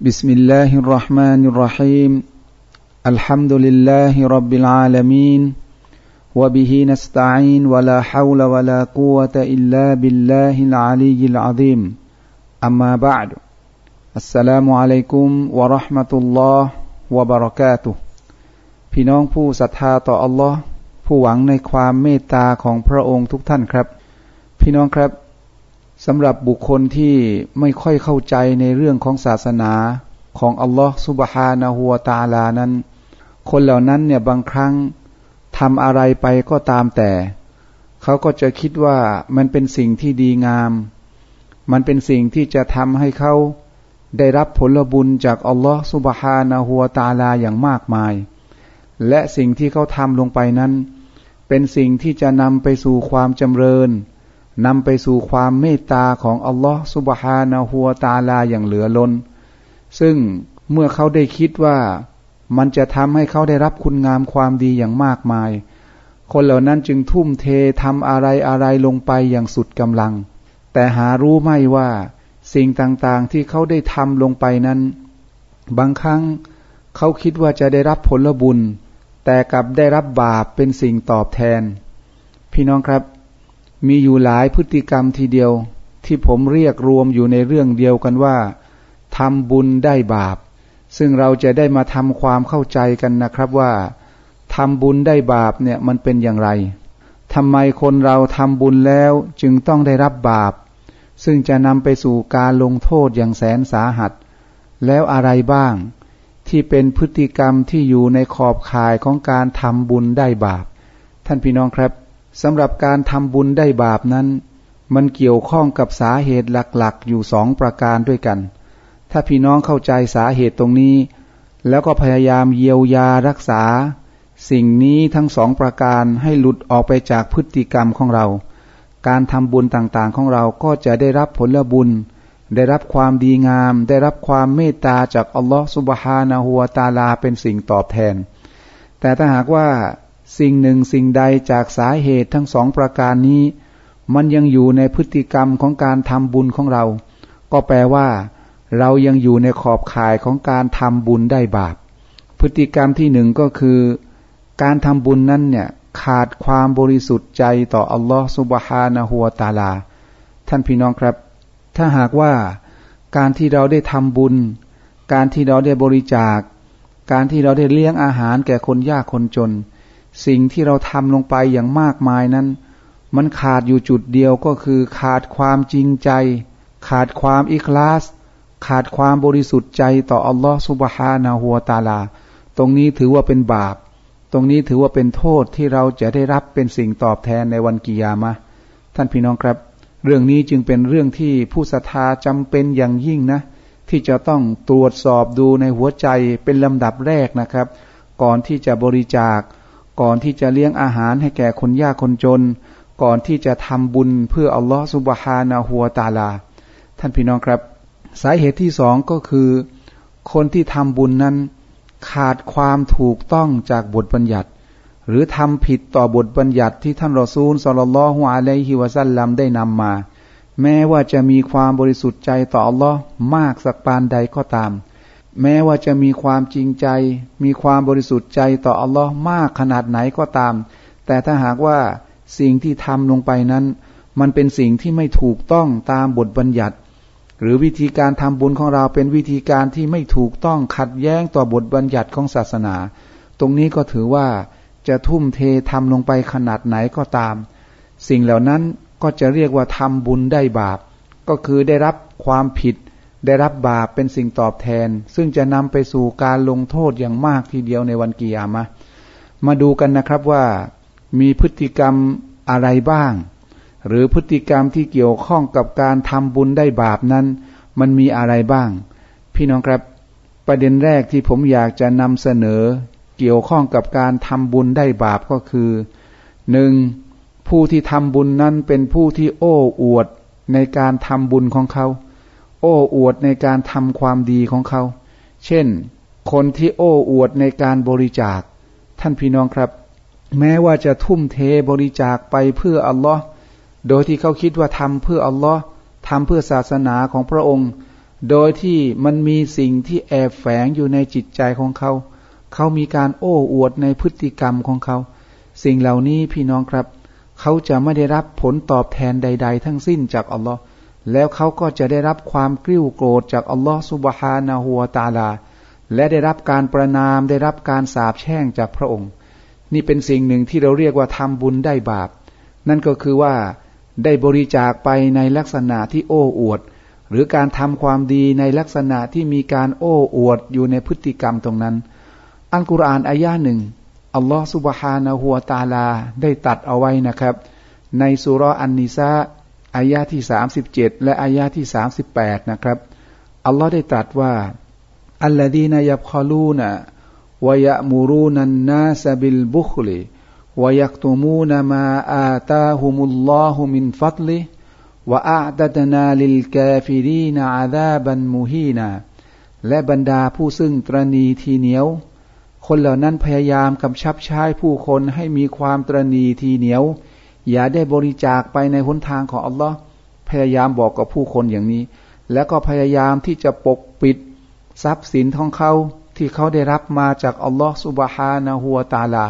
بسم الله الرحمن الرحيم الحمد لله رب العالمين وبه نستعين ولا حول ولا قوة إلا بالله العلي العظيم أما بعد السلام عليكم ورحمة الله وبركاته พี่น้องผู้ศรัทธาต่ออัลลอฮ์ผู้หวังในความเมตตาของพระองค์ทุกท่านครับ พี่น้องครับ สำหรับบุคคลที่ไม่ค่อยเข้าใจในเรื่องของศาสนาของอัลลอฮ์สุบฮานาหัวตาลานั้น คนเหล่านั้นเนี่ยบางครั้งทำอะไรไปก็ตามแต่ เขาก็จะคิดว่ามันเป็นสิ่งที่ดีงาม มันเป็นสิ่งที่จะทำให้เขาได้รับผลบุญจากอัลลอฮ์สุบฮานาหัวตาลาอย่างมากมาย และสิ่งที่เขาทำลงไปนั้น เป็นสิ่งที่จะนำไปสู่ความจำเริญ นำไปสู่ความเมตตาของอัลลอฮ์สุบฮานาหัวตาลาอย่างเหลือล้น ซึ่งเมื่อเขาได้คิดว่ามันจะทำให้เขาได้รับคุณงามความดีอย่างมากมาย คนเหล่านั้นจึงทุ่มเททำอะไรอะไรลงไปอย่างสุดกำลัง แต่หารู้ไม่ว่าสิ่งต่างๆที่เขาได้ทำลงไปนั้น บางครั้งเขาคิดว่าจะได้รับผลบุญ แต่กลับได้รับบาปเป็นสิ่งตอบแทน พี่น้องครับ มีอยู่หลายพฤติกรรมทีเดียว ที่ผมเรียกรวมอยู่ในเรื่องเดียวกันว่าทำบุญได้บาป ซึ่งเราจะได้มาทำความเข้าใจกันนะครับว่าทำบุญได้บาปเนี่ยมันเป็นอย่างไรทำไมคนเราทำบุญแล้วจึงต้องได้รับบาป ซึ่งจะนำไปสู่การลงโทษอย่างแสนสาหัส แล้วอะไรบ้าง ที่เป็นพฤติกรรมที่อยู่ในขอบข่ายของการทำบุญได้บาป ท่านพี่น้องครับ สำหรับการทำบุญได้บาปนั้น มันเกี่ยวข้องกับสาเหตุหลักๆ อยู่สองประการด้วยกัน ถ้าพี่น้องเข้าใจสาเหตุตรงนี้ แล้วก็พยายามเยียวยารักษา สิ่งนี้ทั้งสองประการให้หลุดออกไปจากพฤติกรรมของเรา การทำบุญต่างๆของเราก็จะได้รับผลบุญ ได้รับความดีงาม ได้รับความเมตตาจากอัลลอฮฺสุบฮานาหัวตาลาเป็นสิ่งตอบแทน แต่ถ้าหากว่า สิ่งหนึ่งสิ่งใดจากสาเหตุทั้งสองประการนี้ มันยังอยู่ในพฤติกรรมของการทำบุญของเรา ก็แปลว่า เรายังอยู่ในขอบข่ายของการทำบุญได้บาป พฤติกรรมที่หนึ่งก็คือ การทำบุญนั้นเนี่ยขาดความบริสุทธิ์ใจต่ออัลลอฮฺสุบฮานะฮัวตาลา ท่านพี่น้องครับ ถ้าหากว่าการที่เราได้ทำบุญ การที่เราได้บริจาค การที่เราได้เลี้ยงอาหารแก่คนยากคนจน สิ่งที่เราทำลงไปอย่างมากมายนั้น มันขาดอยู่จุดเดียวก็คือขาดความจริงใจ ขาดความอิคลาส ขาดความบริสุทธิ์ใจต่ออัลลอฮฺสุบฮานาหัวตาลา ตรงนี้ถือว่าเป็นบาป ตรงนี้ถือว่าเป็นโทษที่เราจะได้รับเป็นสิ่งตอบแทนในวันกิยามะท่านพี่น้องครับ เรื่องนี้จึงเป็นเรื่องที่ผู้ศรัทธาจำเป็นอย่างยิ่งนะ ที่จะต้องตรวจสอบดูในหัวใจเป็นลำดับแรกนะครับ ก่อนที่จะบริจาค ก่อนที่จะเลี้ยงอาหารให้แก่คนยากคนจน ก่อนที่จะทำบุญเพื่ออัลลอฮฺสุบฮานาหัวตาลา ท่านพี่น้องครับ สาเหตุที่สองก็คือ คนที่ทำบุญนั้น ขาดความถูกต้องจากบทบัญญัติ หรือทำผิดต่อบทบัญญัติที่ท่านรอซูลสลลัลฮุอะลัยฮิวะซัลลัมได้นำมา แม้ว่าจะมีความบริสุทธิ์ใจต่ออัลลอฮ์มากสักปานใดก็ตาม แม้ว่าจะมีความจริงใจ มีความบริสุทธิ์ใจต่ออัลลอฮ์มากขนาดไหนก็ตาม แต่ถ้าหากว่าสิ่งที่ทำลงไปนั้น มันเป็นสิ่งที่ไม่ถูกต้องตามบทบัญญัติ หรือวิธีการทำบุญของเราเป็นวิธีการที่ไม่ถูกต้องขัดแย้งต่อบทบัญญัติของศาสนา ตรงนี้ก็ถือว่าจะทุ่มเททำลงไปขนาดไหนก็ตาม สิ่งเหล่านั้นก็จะเรียกว่าทำบุญได้บาป ก็คือได้รับความผิด ได้รับบาปเป็นสิ่งตอบแทน ซึ่งจะนำไปสู่การลงโทษอย่างมากทีเดียวในวันกิยามะ มาดูกันนะครับว่ามีพฤติกรรมอะไรบ้าง หรือพฤติกรรมที่เกี่ยวข้องกับการทำบุญได้บาปนั้น มันมีอะไรบ้าง พี่น้องครับ ประเด็นแรกที่ผมอยากจะนำเสนอ เกี่ยวข้องกับการทำบุญได้บาปก็คือหนึ่งผู้ที่ทำบุญนั้นเป็นผู้ที่โอ้อวดในการทำบุญของเขา โอ้อวดในการทำความดีของเขา เช่น คนที่โอ้อวดในการบริจาค ท่านพี่น้องครับ แม้ว่าจะทุ่มเทบริจาคไปเพื่ออัลลอฮ์โดยที่เขาคิดว่าทำเพื่ออัลลอฮ์ทำเพื่อศาสนาของพระองค์ โดยที่มันมีสิ่งที่แอบแฝงอยู่ในจิตใจของเขา เขามีการโอ้อวดในพฤติกรรมของเขา สิ่งเหล่านี้พี่น้องครับ เขาจะไม่ได้รับผลตอบแทนใด ๆ ทั้งสิ้นจากอัลลอฮ์ แล้วเขาก็จะได้รับความกริ้วโกรธจากอัลลอฮ์สุบฮานาหัวตาลา และได้รับการประนามได้รับการสาปแช่งจากพระองค์ นี่เป็นสิ่งหนึ่งที่เราเรียกว่าทำบุญได้บาป นั่นก็คือว่าได้บริจาคไปในลักษณะที่โอ้อวด หรือการทำความดีในลักษณะที่มีการโอ้อวดอยู่ในพฤติกรรมตรงนั้น อันกุรอานอายาหนึ่งอัลลอฮฺสุบฮานะฮัวตาลาได้ตัดเอาไว้นะครับ ในสุรอันนิซา อายาที่สามสิบเจ็ดและอายาที่สามสิบแปดนะครับ อัลลอฮ์ได้ตรัสว่า الذين يبخلون ويأمرون الناس بالبخل ويكتمون ما آتاهم الله من فضله وأعتدنا للكافرين عذابا مهينا และบรรดาผู้ซึ่งตระหนี่ถี่เหนียว คนเหล่านั้นพยายามกำชับใช้ผู้คนให้มีความตระหนี่ถี่เหนียว อย่าได้บริจาคไปในหนทางของอัลลอฮ์พยายามบอกกับผู้คนอย่างนี้ แล้วก็พยายามที่จะปกปิดทรัพย์สินของเขาที่เขาได้รับมาจากอัลลอฮ์سبحانه وتعالى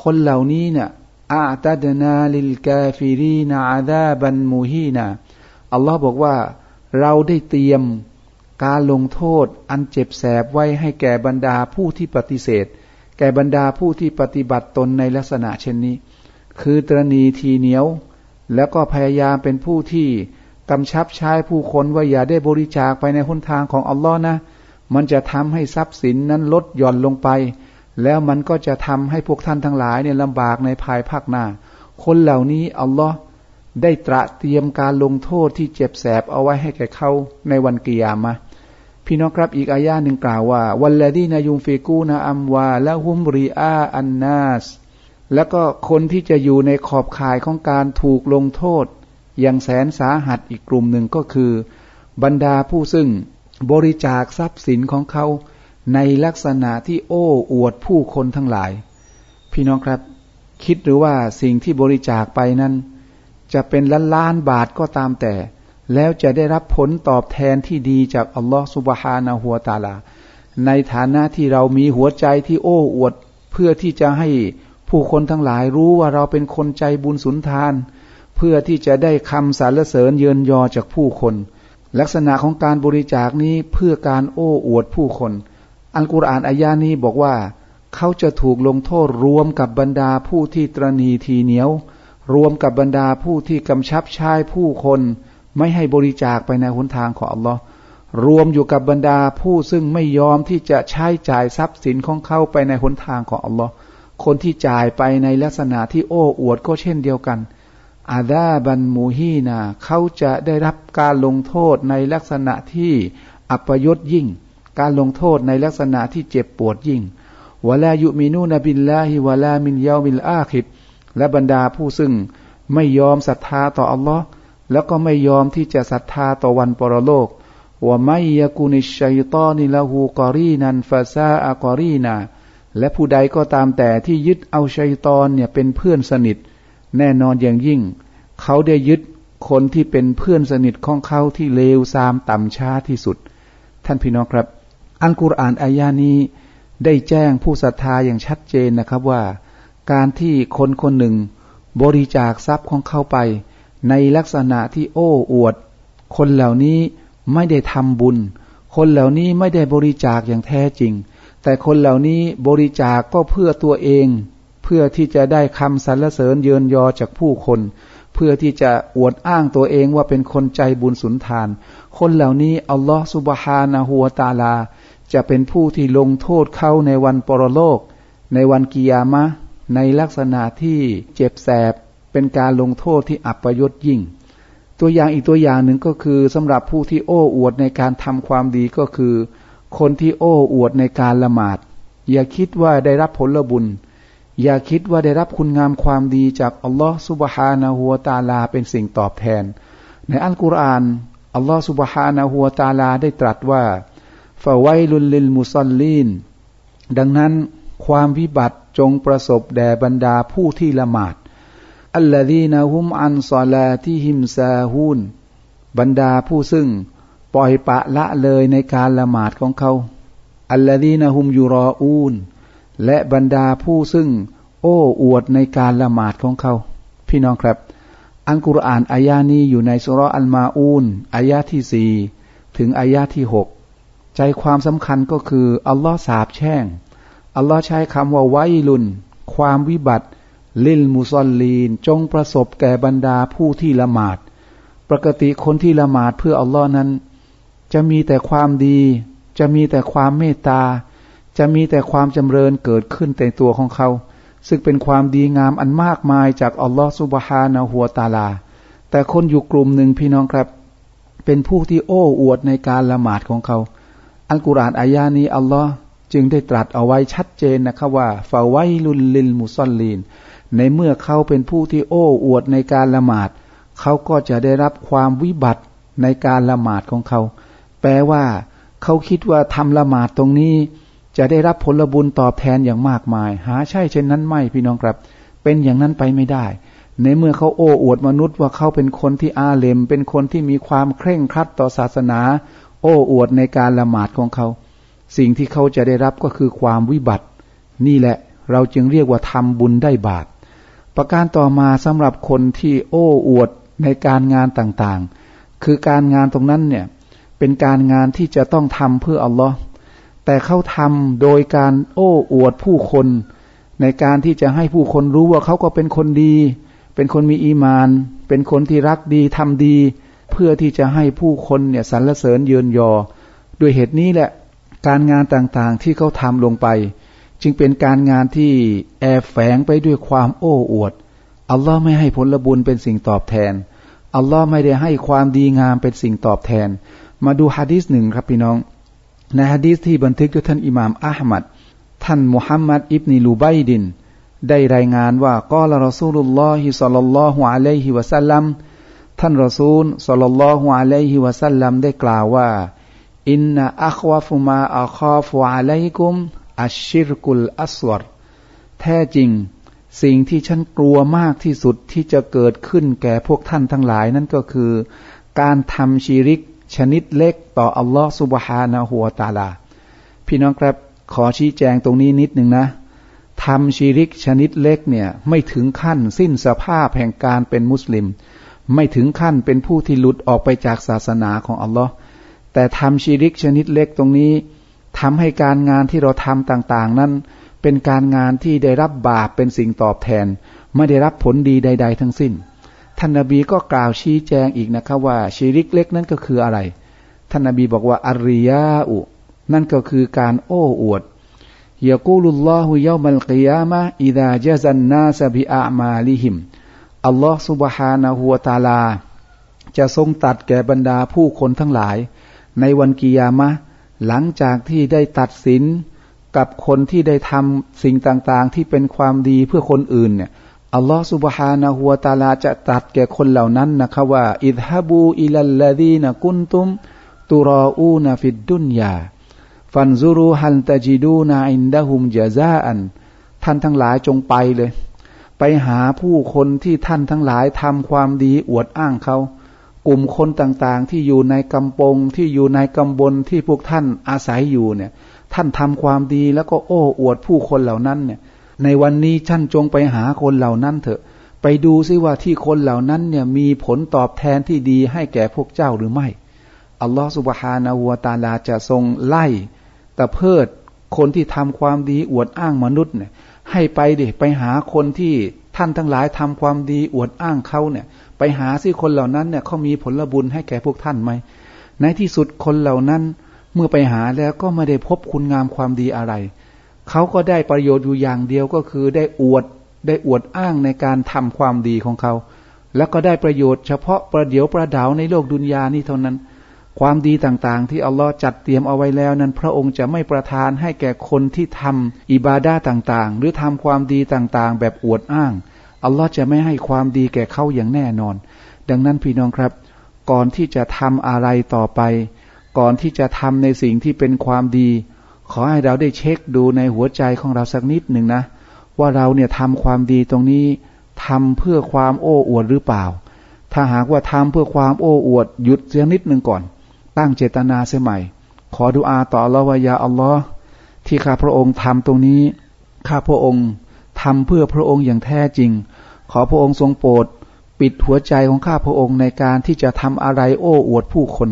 คนเหล่านี้เนี่ยأعتدنا للكافرين عذابا مهيناอัลลอฮ์บอกว่าเราได้เตรียมการลงโทษอันเจ็บแสบไว้ให้แก่บรรดาผู้ที่ปฏิเสธ แก่บรรดาผู้ที่ปฏิบัติตนในลักษณะเช่นนี้ คือตรณีทีเหนียว แล้วก็พยายามเป็นผู้ที่กำชับใช้ผู้คนว่าอย่าได้บริจาคไปในหนทางของอัลลอฮ์นะ มันจะทำให้ทรัพย์สินนั้นลดหย่อนลงไป แล้วมันก็จะทำให้พวกท่านทั้งหลายเนี่ยลำบากในภายภาคหน้า คนเหล่านี้อัลลอฮ์ได้ตระเตรียมการลงโทษที่เจ็บแสบเอาไว้ให้แก่เขาในวันกิยามะพี่น้องครับอีกอายาหนึ่งกล่าวว่า วันละดีนายุมฟิกูนาอัมวาและฮุมรีอาอันนาส แล้วก็คนที่จะอยู่ในขอบข่ายของการถูกลงโทษ อย่างแสนสาหัสอีกกลุ่มหนึ่งก็คือ บรรดาผู้ซึ่งบริจาคทรัพย์สินของเขาในลักษณะที่โอ้อวดผู้คนทั้งหลาย พี่น้องครับ คิดหรือว่าสิ่งที่บริจาคไปนั้น จะเป็นล้านล้านบาทก็ตามแต่ แล้วจะได้รับผลตอบแทนที่ดีจากอัลลอฮฺสุบฮานาหัวตาลา ในฐานะที่เรามีหัวใจที่โอ้อวดเพื่อที่จะให้ ผู้คนทั้งหลายรู้ว่าเราเป็นคนใจบุญสุนทาน เพื่อที่จะได้คำสรรเสริญเยินยอจากผู้คน ลักษณะของการบริจาคนี้เพื่อการโอ้อวดผู้คน อัลกุรอานอายานี้บอกว่า เขาจะถูกลงโทษรวมกับบรรดาผู้ที่ตรณีทีเหนียว รวมกับบรรดาผู้ที่กำชับใช้ผู้คน ไม่ให้บริจาคไปในหนทางของอัลลอฮ์รวมอยู่กับบรรดาผู้ซึ่งไม่ยอมที่จะใช้จ่ายทรัพย์สินของเขาไปในหนทางของอัลลอฮ์ คนที่จ่ายไปในลักษณะที่โอ้อวดก็เช่นเดียวกัน อาดาบันมูฮีนา เขาจะได้รับการลงโทษในลักษณะที่อัปยศยิ่ง การลงโทษในลักษณะที่เจ็บปวดยิ่งวะลายุมินูนบิลลาฮิวะลามินยามิลอาคิดและบรรดาผู้ซึ่งไม่ยอมศรัทธาต่ออัลลอฮ์แล้วก็ไม่ยอมที่จะศรัทธาต่อวันปรโลกว่าไม่ยกุนิชัยตอนิละหูกอรีนันฟาซาอากอรีนา และผู้ใดก็ตามแต่ที่ยึดเอาชัยตอนเนี่ยเป็นเพื่อนสนิท แน่นอนอย่างยิ่ง เขาได้ยึดคนที่เป็นเพื่อนสนิทของเขาที่เลวทรามต่ำช้าที่สุด ท่านพี่น้องครับ อัลกุรอานอายานี้ได้แจ้งผู้ศรัทธาอย่างชัดเจนนะครับว่า การที่คนคนหนึ่งบริจาคทรัพย์ของเขาไป ในลักษณะที่โอ้อวด คนเหล่านี้ไม่ได้ทำบุญ คนเหล่านี้ไม่ได้บริจาคอย่างแท้จริง แต่คนเหล่านี้บริจาคกก็เพื่อตัวเอง เพื่อที่จะได้คำสรรเสริญเยินยอจากผู้คน เพื่อที่จะอวดอ้างตัวเองว่าเป็นคนใจบุญสุนทาน คนเหล่านี้อัลลอฮฺสุบฮานะฮัวตาลา จะเป็นผู้ที่ลงโทษเขาในวันปรโลก ในวันกิยามะ ในลักษณะที่เจ็บแสบเป็นการลงโทษที่อัปยศยิ่ง ตัวอย่างอีกตัวอย่างหนึ่งก็คือสำหรับผู้ที่โอ้อวดในการทำความดีก็คือ คนที่โอ้อวดในการละหมาด อย่าคิดว่าได้รับผลบุญ อย่าคิดว่าได้รับคุณงามความดีจากอัลลอฮฺสุบฮานะฮัวตาลาเป็นสิ่งตอบแทน ในอัลกุรอานอัลลอฮฺสุบฮานะฮัวตาลาได้ตรัสว่าฟาไวลุลลิลมุซัลลีนดังนั้นความวิบัติจงประสบแด่บรรดาผู้ที่ละหมาดอัลลอฮีนะฮุมอันซอลาที่หิมซาฮูนบรรดาผู้ซึ่ง ปล่อยปะละเลยในการละหมาดของเขา อัลลดีนะฮุมยูรออูน และบรรดาผู้ซึ่ง โอ้อวดในการละหมาดของเขา พี่น้องครับ อันกุรอานอายานี้อยู่ในสุรอัลมาอูนอายาที่สี่ถึงอายาที่หกใจความสำคัญก็คือ อัลลอฮ์สาบแช่ง อัลลอฮ์ใช้คำว่าไวลุน ความวิบัติ ลิลมุซอลลีน จงประสบแก่บรรดาผู้ที่ละหมาด ปกติคนที่ละหมาดเพื่ออัลลอฮ์นั้น จะมีแต่ความดี จะมีแต่ความเมตตา จะมีแต่ความจำเริญเกิดขึ้นในตัวของเขา ซึ่งเป็นความดีงามอันมากมายจากอัลลอฮ์สุบฮานะหัวตาลา แต่คนอยู่กลุ่มหนึ่งพี่น้องครับ เป็นผู้ที่โอ้อวดในการละหมาดของเขา อัลกุรอานอายานี้อัลลอฮ์จึงได้ตรัสเอาไว้ชัดเจนนะครับว่าฟาไวลุลลิลมุซอลลีน ในเมื่อเขาเป็นผู้ที่โอ้อวดในการละหมาด เขาก็จะได้รับความวิบัติในการละหมาดของเขา แปลว่า เขาคิดว่าทำละหมาดตรงนี้ จะได้รับผลบุญตอบแทนอย่างมากมาย หาใช่เช่นนั้นไม่พี่น้องครับ เป็นอย่างนั้นไปไม่ได้ ในเมื่อเขาโอ้อวดมนุษย์ว่าเขาเป็นคนที่อาเลม เป็นคนที่มีความเคร่งครัดต่อศาสนา โอ้อวดในการละหมาดของเขา สิ่งที่เขาจะได้รับก็คือความวิบัติ นี่แหละ เราจึงเรียกว่าทำบุญได้บาปประการต่อมาสำหรับคนที่โอ้อวดในการงานต่างๆ คือการงานตรงนั้นเนี่ย เป็นการงานที่จะต้องทำเพื่ออัลลอฮ์แต่เขาทำโดยการโอ้อวดผู้คน ในการที่จะให้ผู้คนรู้ว่าเขาก็เป็นคนดี เป็นคนมีอีมาน เป็นคนที่รักดีทำดี เพื่อที่จะให้ผู้คนเนี่ยสรรเสริญเยินยอ ด้วยเหตุนี้แหละ การงานต่างๆที่เขาทำลงไป จึงเป็นการงานที่แอบแฝงไปด้วยความโอ้อวดอัลลอฮ์ไม่ให้ผลบุญเป็นสิ่งตอบแทนอัลลอฮ์ไม่ได้ให้ความดีงามเป็นสิ่งตอบแทน มาดูฮะดีษหนึ่งครับพี่น้อง ในฮะดีษที่บันทึกโดยท่านอิหม่ามอัลมัดท่านมุฮัมมัดอิบนีลูไบดิน ได้รายงานว่ากอลรอซูลุลลอฮิสัลลัลลอฮุอะลัยฮิวะสัลลัมท่านรอซูลสัลลัลลอฮุอะลัยฮิวะสัลลัมได้กล่าวว่าอินนาอัควาฟุมาอัคาฟุอะลัยกุมอัชชิรกุลอัสวรแท้จริง สิ่งที่ฉันกลัวมากที่สุดที่จะเกิดขึ้นแก่พวกท่านทั้งหลายนั่นก็คือ การทำชีริก ชนิดเล็กต่ออัลลอฮ์สุบฮานะฮัวตาลา พี่น้องครับขอชี้แจงตรงนี้นิดหนึ่งนะทำชีริกชนิดเล็กเนี่ยไม่ถึงขั้นสิ้นสภาพแห่งการเป็นมุสลิม ไม่ถึงขั้นเป็นผู้ที่หลุดออกไปจากศาสนาของอัลลอฮ์แต่ทำชีริกชนิดเล็กตรงนี้ทำให้การงานที่เราทำต่างๆ นั้นเป็นการงานที่ได้รับบาปเป็นสิ่งตอบแทน ไม่ได้รับผลดีใด ๆ ทั้งสิ้น ท่านนบีก็กล่าวชี้แจงอีกนะครับว่าชีริกเล็กนั้นก็คืออะไร ท่านนบีบอกว่าอาริยาอุ นั่นก็คือการโอ้อวดยากูลุลลอฮุยามัลกิยามะอิดาเจซันนาสบิอามาลิหิม อัลลอฮ์สุบฮานะฮัวตาลาจะทรงตัดแก่บรรดาผู้คนทั้งหลาย ในวันกิยามะหลังจากที่ได้ตัดสินกับคนที่ได้ทำสิ่งต่างๆ ที่เป็นความดีเพื่อคนอื่นเนี่ย อัลลอฮ์สุบฮานะฮัวตาลาจะตัดแก่คนเหล่านั้นนะครับว่า อิดฮับูอิลัลลดีนกุนตุมตุรออูนฟิดดุนยาฟันซูรูฮันตจิดูนาอินดะฮุมจาซาอัน ท่านทั้งหลายจงไปเลย ไปหาผู้คนที่ท่านทั้งหลายทำความดีอวดอ้างเขา กลุ่มคนต่างๆ ที่อยู่ในกำปงที่อยู่ในกำบลที่พวกท่านอาศัยอยู่เนี่ย ท่านทำความดีแล้วก็โอ้อวดผู้คนเหล่านั้นเนี่ย ในวันนี้ท่านจงไปหาคนเหล่านั้นเถอะ ไปดูซิว่าที่คนเหล่านั้นเนี่ยมีผลตอบแทนที่ดีให้แก่พวกเจ้าหรือไม่ อัลลอฮฺสุบฮานาวัวตาลาจะทรงไล่แต่เพิดคนที่ทำความดีอวดอ้างมนุษย์เนี่ย ให้ไปดิไปหาคนที่ท่านทั้งหลายทำความดีอวดอ้างเขาเนี่ย ไปหาสิคนเหล่านั้นเนี่ยเขามีผลบุญให้แก่พวกท่านไหมในที่สุดคนเหล่านั้นเมื่อไปหาแล้วก็ไม่ได้พบคุณงามความดีอะไร เขาก็ได้ประโยชน์อยู่อย่างเดียวก็คือได้อวดได้อวดอ้างในการทำความดีของเขา แล้วก็ได้ประโยชน์เฉพาะประเดี๋ยวประดาวในโลกดุนยานี่เท่านั้น ความดีต่างๆ ที่อัลลอฮ์จัดเตรียมเอาไว้แล้วนั้น พระองค์จะไม่ประทานให้แก่คนที่ทำอิบาดาต่างๆ หรือทำความดีต่างๆ แบบอวดอ้าง อัลลอฮ์จะไม่ให้ความดีแก่เขาอย่างแน่นอน ดังนั้นพี่น้องครับ ก่อนที่จะทำอะไรต่อไป ก่อนที่จะทำในสิ่งที่เป็นความดี ขอให้เราได้เช็คดูในหัวใจของเราสักนิดหนึ่งนะ ว่าเราเนี่ยทำความดีตรงนี้ทำเพื่อความโอ้อวดหรือเปล่า ถ้าหากว่าทำเพื่อความโอ้อวดหยุดเสียนิดหนึ่งก่อน ตั้งเจตนาเสียใหม่ ขอดุอาต่อลลอฮฺวายาอัลลอฮ์ที่ข้าพระองค์ทำตรงนี้ข้าพระองค์ทำเพื่อพระองค์อย่างแท้จริง ขอพระองค์ทรงโปรดปิดหัวใจของข้าพระองค์ในการที่จะทำอะไรโอ้อวดผู้คน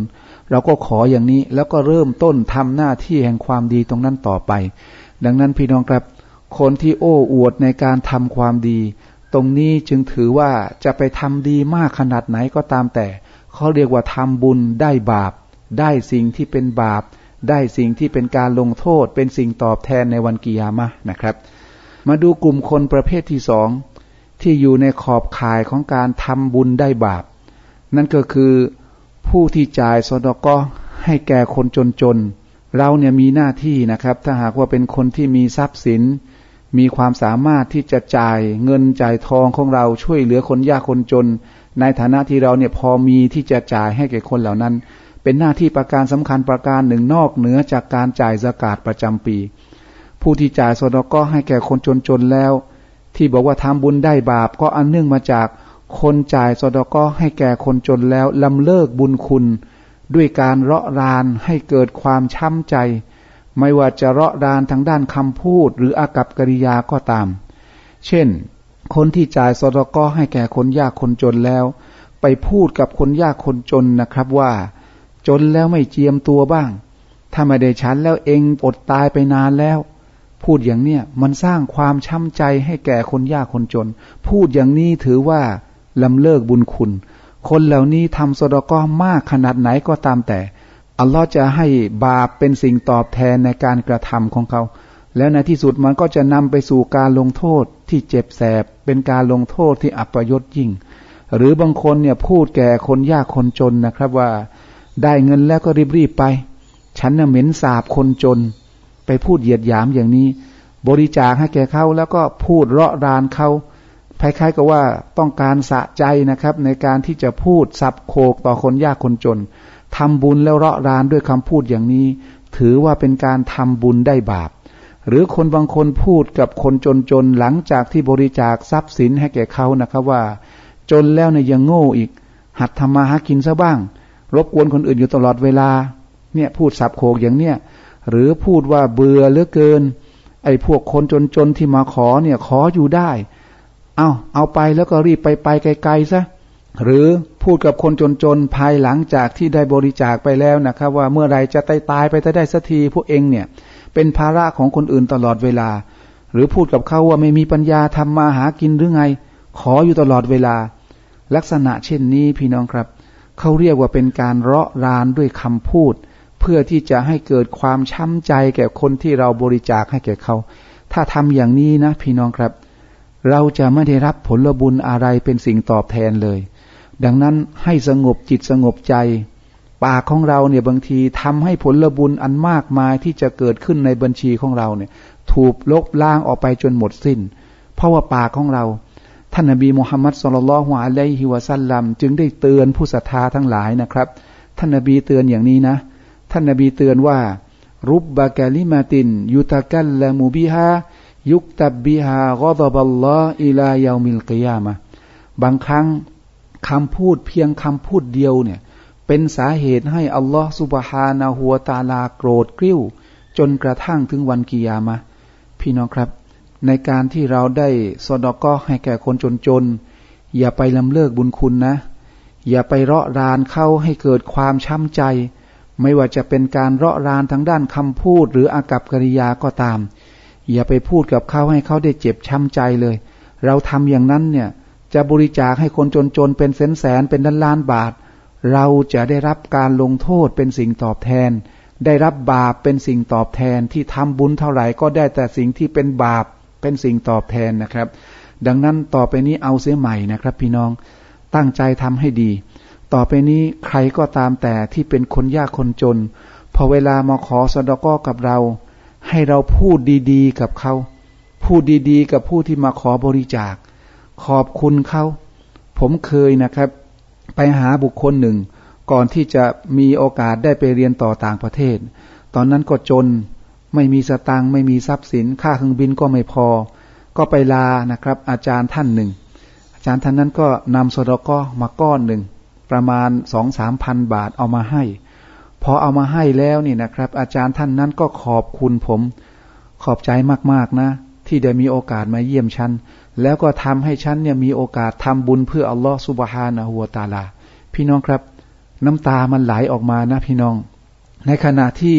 เราก็ขออย่างนี้แล้วก็เริ่มต้นทำหน้าที่แห่งความดีตรงนั้นต่อไป ดังนั้นพี่น้องครับ คนที่โอ้อวดในการทำความดี ตรงนี้จึงถือว่าจะไปทำดีมากขนาดไหนก็ตามแต่เขาเรียกว่าทำบุญได้บาป ได้สิ่งที่เป็นบาป ได้สิ่งที่เป็นการลงโทษ เป็นสิ่งตอบแทนในวันกิยามะนะครับ มาดูกลุ่มคนประเภทที่สองที่อยู่ในขอบข่ายของการทำบุญได้บาป นั่นก็คือ ผู้ที่จ่ายสดก็ให้แก่คนจนๆเราเนี่ยมีหน้าที่นะครับ ถ้าหากว่าเป็นคนที่มีทรัพย์สิน มีความสามารถที่จะจ่ายเงินจ่ายทองของเราช่วยเหลือคนยากคนจน ในฐานะที่เราเนี่ยพอมีที่จะจ่ายให้แก่คนเหล่านั้น เป็นหน้าที่ประการสำคัญประการหนึ่งนอกเหนือจากการจ่ายสกาดประจำปี ผู้ที่จ่ายสดก็ให้แก่คนจนๆแล้ว ที่บอกว่าทำบุญได้บาปก็อันเนื่องมาจาก คนจ่ายสดก็ให้แก่คนจนแล้วลำเลิกบุญคุณ ด้วยการเราะรานให้เกิดความช้ำใจ ไม่ว่าจะเราะรานทางด้านคำพูด หรืออากับกิริยาก็ตาม เช่น คนที่จ่ายสดก็ให้แก่คนยากคนจนแล้ว ไปพูดกับคนยากคนจนนะครับว่า จนแล้วไม่เจียมตัวบ้าง ถ้าไม่ได้ฉันแล้วเองอดตายไปนานแล้วพูดอย่างเนี้ยมันสร้างความช้ำใจให้แก่คนยากคนจน พูดอย่างนี้ถือว่า ลำเลิกบุญคุณ คนเหล่านี้ทำสดก้อมากขนาดไหนก็ตามแต่ อัลลอฮ์จะให้บาปเป็นสิ่งตอบแทนในการกระทำของเขา แล้วในที่สุดมันก็จะนำไปสู่การลงโทษที่เจ็บแสบ เป็นการลงโทษที่อัปยศยิ่ง หรือบางคนเนี่ยพูดแก่คนยากคนจนนะครับว่า ได้เงินแล้วก็รีบๆไป ฉันน่ะเหม็นสาบคนจน ไปพูดเหยียดหยามอย่างนี้ บริจาคให้แก่เขาแล้วก็พูดเราะรานเขา คล้ายๆกับว่าต้องการสะใจนะครับ ในการที่จะพูดสับโคกต่อคนยากคนจนทำบุญแล้วเราะรานด้วยคำพูดอย่างนี้ ถือว่าเป็นการทำบุญได้บาป หรือคนบางคนพูดกับคนจนๆหลังจากที่บริจาคทรัพย์สินให้แก่เขานะครับว่า จนแล้วเนี่ยยังโง่อีก หัดทำมาหากินซะบ้าง รบกวนคนอื่นอยู่ตลอดเวลา เนี่ยพูดสับโคกอย่างเนี้ยหรือพูดว่าเบื่อเหลือเกิน ไอ้พวกคนจนๆที่มาขอเนี่ยขออยู่ได้ เอาเอาไปแล้วก็รีบไปไปไกลๆซะหรือพูดกับคนจนๆภายหลังจากที่ได้บริจาคไปแล้วนะครับว่าเมื่อไรจะตายตายไปจะได้สักทีพวกเองเนี่ย เป็นภาระของคนอื่นตลอดเวลา หรือพูดกับเขาว่าไม่มีปัญญาทำมาหากินหรือไง ขออยู่ตลอดเวลา ลักษณะเช่นนี้พี่น้องครับเขาเรียกว่าเป็นการเราะรานด้วยคำพูด เพื่อที่จะให้เกิดความช้ำใจแก่คนที่เราบริจาคให้แก่เขา ถ้าทำอย่างนี้นะพี่น้องครับ เราจะไม่ได้รับผลบุญอะไรเป็นสิ่งตอบแทนเลย ดังนั้นให้สงบจิตสงบใจ ปากของเราเนี่ยบางทีทำให้ผลบุญอันมากมายที่จะเกิดขึ้นในบัญชีของเราเนี่ย ถูกลบล้างออกไปจนหมดสิน้น เพราะว่าปากของเรา ท่านนบีมุฮัมมัดสุลลัลฮวาเลฮิวะซัลลัมจึงได้เตือนผู้ศรัทธาทั้งหลายนะครับ ท่านนบีเตือนอย่างนี้นะ ท่านนบีเตือนว่า รุบบากาลิมาตินยุตะกัลละมูบิฮา ยุกตับบิฮากอดบัลลออิลายามิลกิยามะบางครั้งคำพูดเพียงคำพูดเดียวเนี่ย เป็นสาเหตุให้อัลลอฮฺสุบฮานาหัวตาลาโกรธกริ้ว จนกระทั่งถึงวันกิยามะพี่น้องครับ ในการที่เราได้สอดก็ให้แก่คนจนๆ อย่าไปลำเลิกบุญคุณนะ อย่าไปเราะรานเข้าให้เกิดความช้ำใจ ไม่ว่าจะเป็นการเราะรานทางด้านคำพูดหรืออากับกิริยาก็ตาม อย่าไปพูดกับเขาให้เขาได้เจ็บช้ำใจเลย เราทำอย่างนั้นเนี่ย จะบริจาคให้คนจนๆเป็นแสนแสนเป็นล้านล้านบาท เราจะได้รับการลงโทษเป็นสิ่งตอบแทน ได้รับบาปเป็นสิ่งตอบแทนที่ทำบุญเท่าไหร่ก็ได้แต่สิ่งที่เป็นบาปเป็นสิ่งตอบแทนนะครับ ดังนั้นต่อไปนี้เอาเสียใหม่นะครับ พี่น้องตั้งใจทำให้ดี ต่อไปนี้ใครก็ตามแต่ที่เป็นคนยากคนจน พอเวลามาขอสดกอกับเรา ให้เราพูดดีๆ กับเขา พูดดีๆ กับผู้ที่มาขอบริจาค ขอบคุณเขา ผมเคยนะครับ ไปหาบุคคลหนึ่ง ก่อนที่จะมีโอกาสได้ไปเรียนต่อต่างประเทศ ตอนนั้นก็จน ไม่มีสตางค์ไม่มีทรัพย์สิน ค่าเครื่องบินก็ไม่พอ ก็ไปลานะครับ อาจารย์ท่านหนึ่ง อาจารย์ท่านนั้นก็นำสดก้อมาก้อนหนึ่ง ประมาณสองสามพันบาทเอามาให้ อพอเอามาให้แล้วนี่นะครับ อาจารย์ท่านนั้นก็ขอบคุณผม ขอบใจมากๆนะ ที่ได้มีโอกาสมาเยี่ยมฉัน แล้วก็ทำให้ฉันเนี่ยมีโอกาสทำบุญเพื่ออัลลอฮฺสุบฮานะฮัวตาลา พี่น้องครับ น้ำตามันไหลออกมานะพี่น้อง ในขณะที่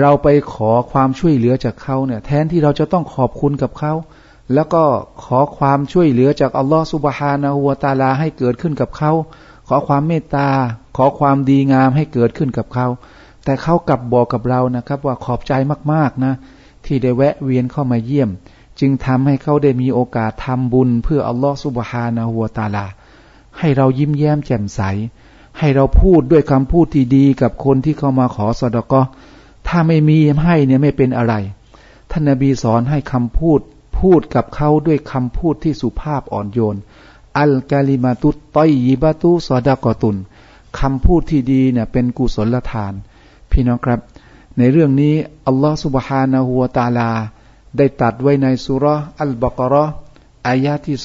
เราไปขอความช่วยเหลือจากเขาเนี่ย แทนที่เราจะต้องขอบคุณกับเขาแล้วก็ขอความช่วยเหลือจากอัลลอฮฺสุบฮานะฮัวตาลาให้เกิดขึ้นกับเขา ขอความเมตตา ขอความดีงามให้เกิดขึ้นกับเขา แต่เขากลับบอกกับเรานะครับ ว่าขอบใจมากๆนะ ที่ได้แวะเวียนเข้ามาเยี่ยม จึงทำให้เขาได้มีโอกาสทำบุญเพื่ออัลลอฮฺสุบฮานะฮัวตาลา ให้เรายิ้มแย้มแจ่มใส ให้เราพูดด้วยคำพูดที่ดีกับคนที่เข้ามาขอสอดก็ถ้าไม่มีให้เนี่ยไม่เป็นอะไร ท่านนบีสอนให้คำพูดพูดกับเขาด้วยคำพูดที่สุภาพอ่อนโยน อัลกาลิมาตุตอยยิบาตุสอดากอตุน คำพูดที่ดีเนี่ยเป็นกุศลทาน พี่น้องครับ ในเรื่องนี้อัลลอฮฺสุบฮานาหัวตาลา ได้ตัดไว้ในสุรอัลบากรออายาที่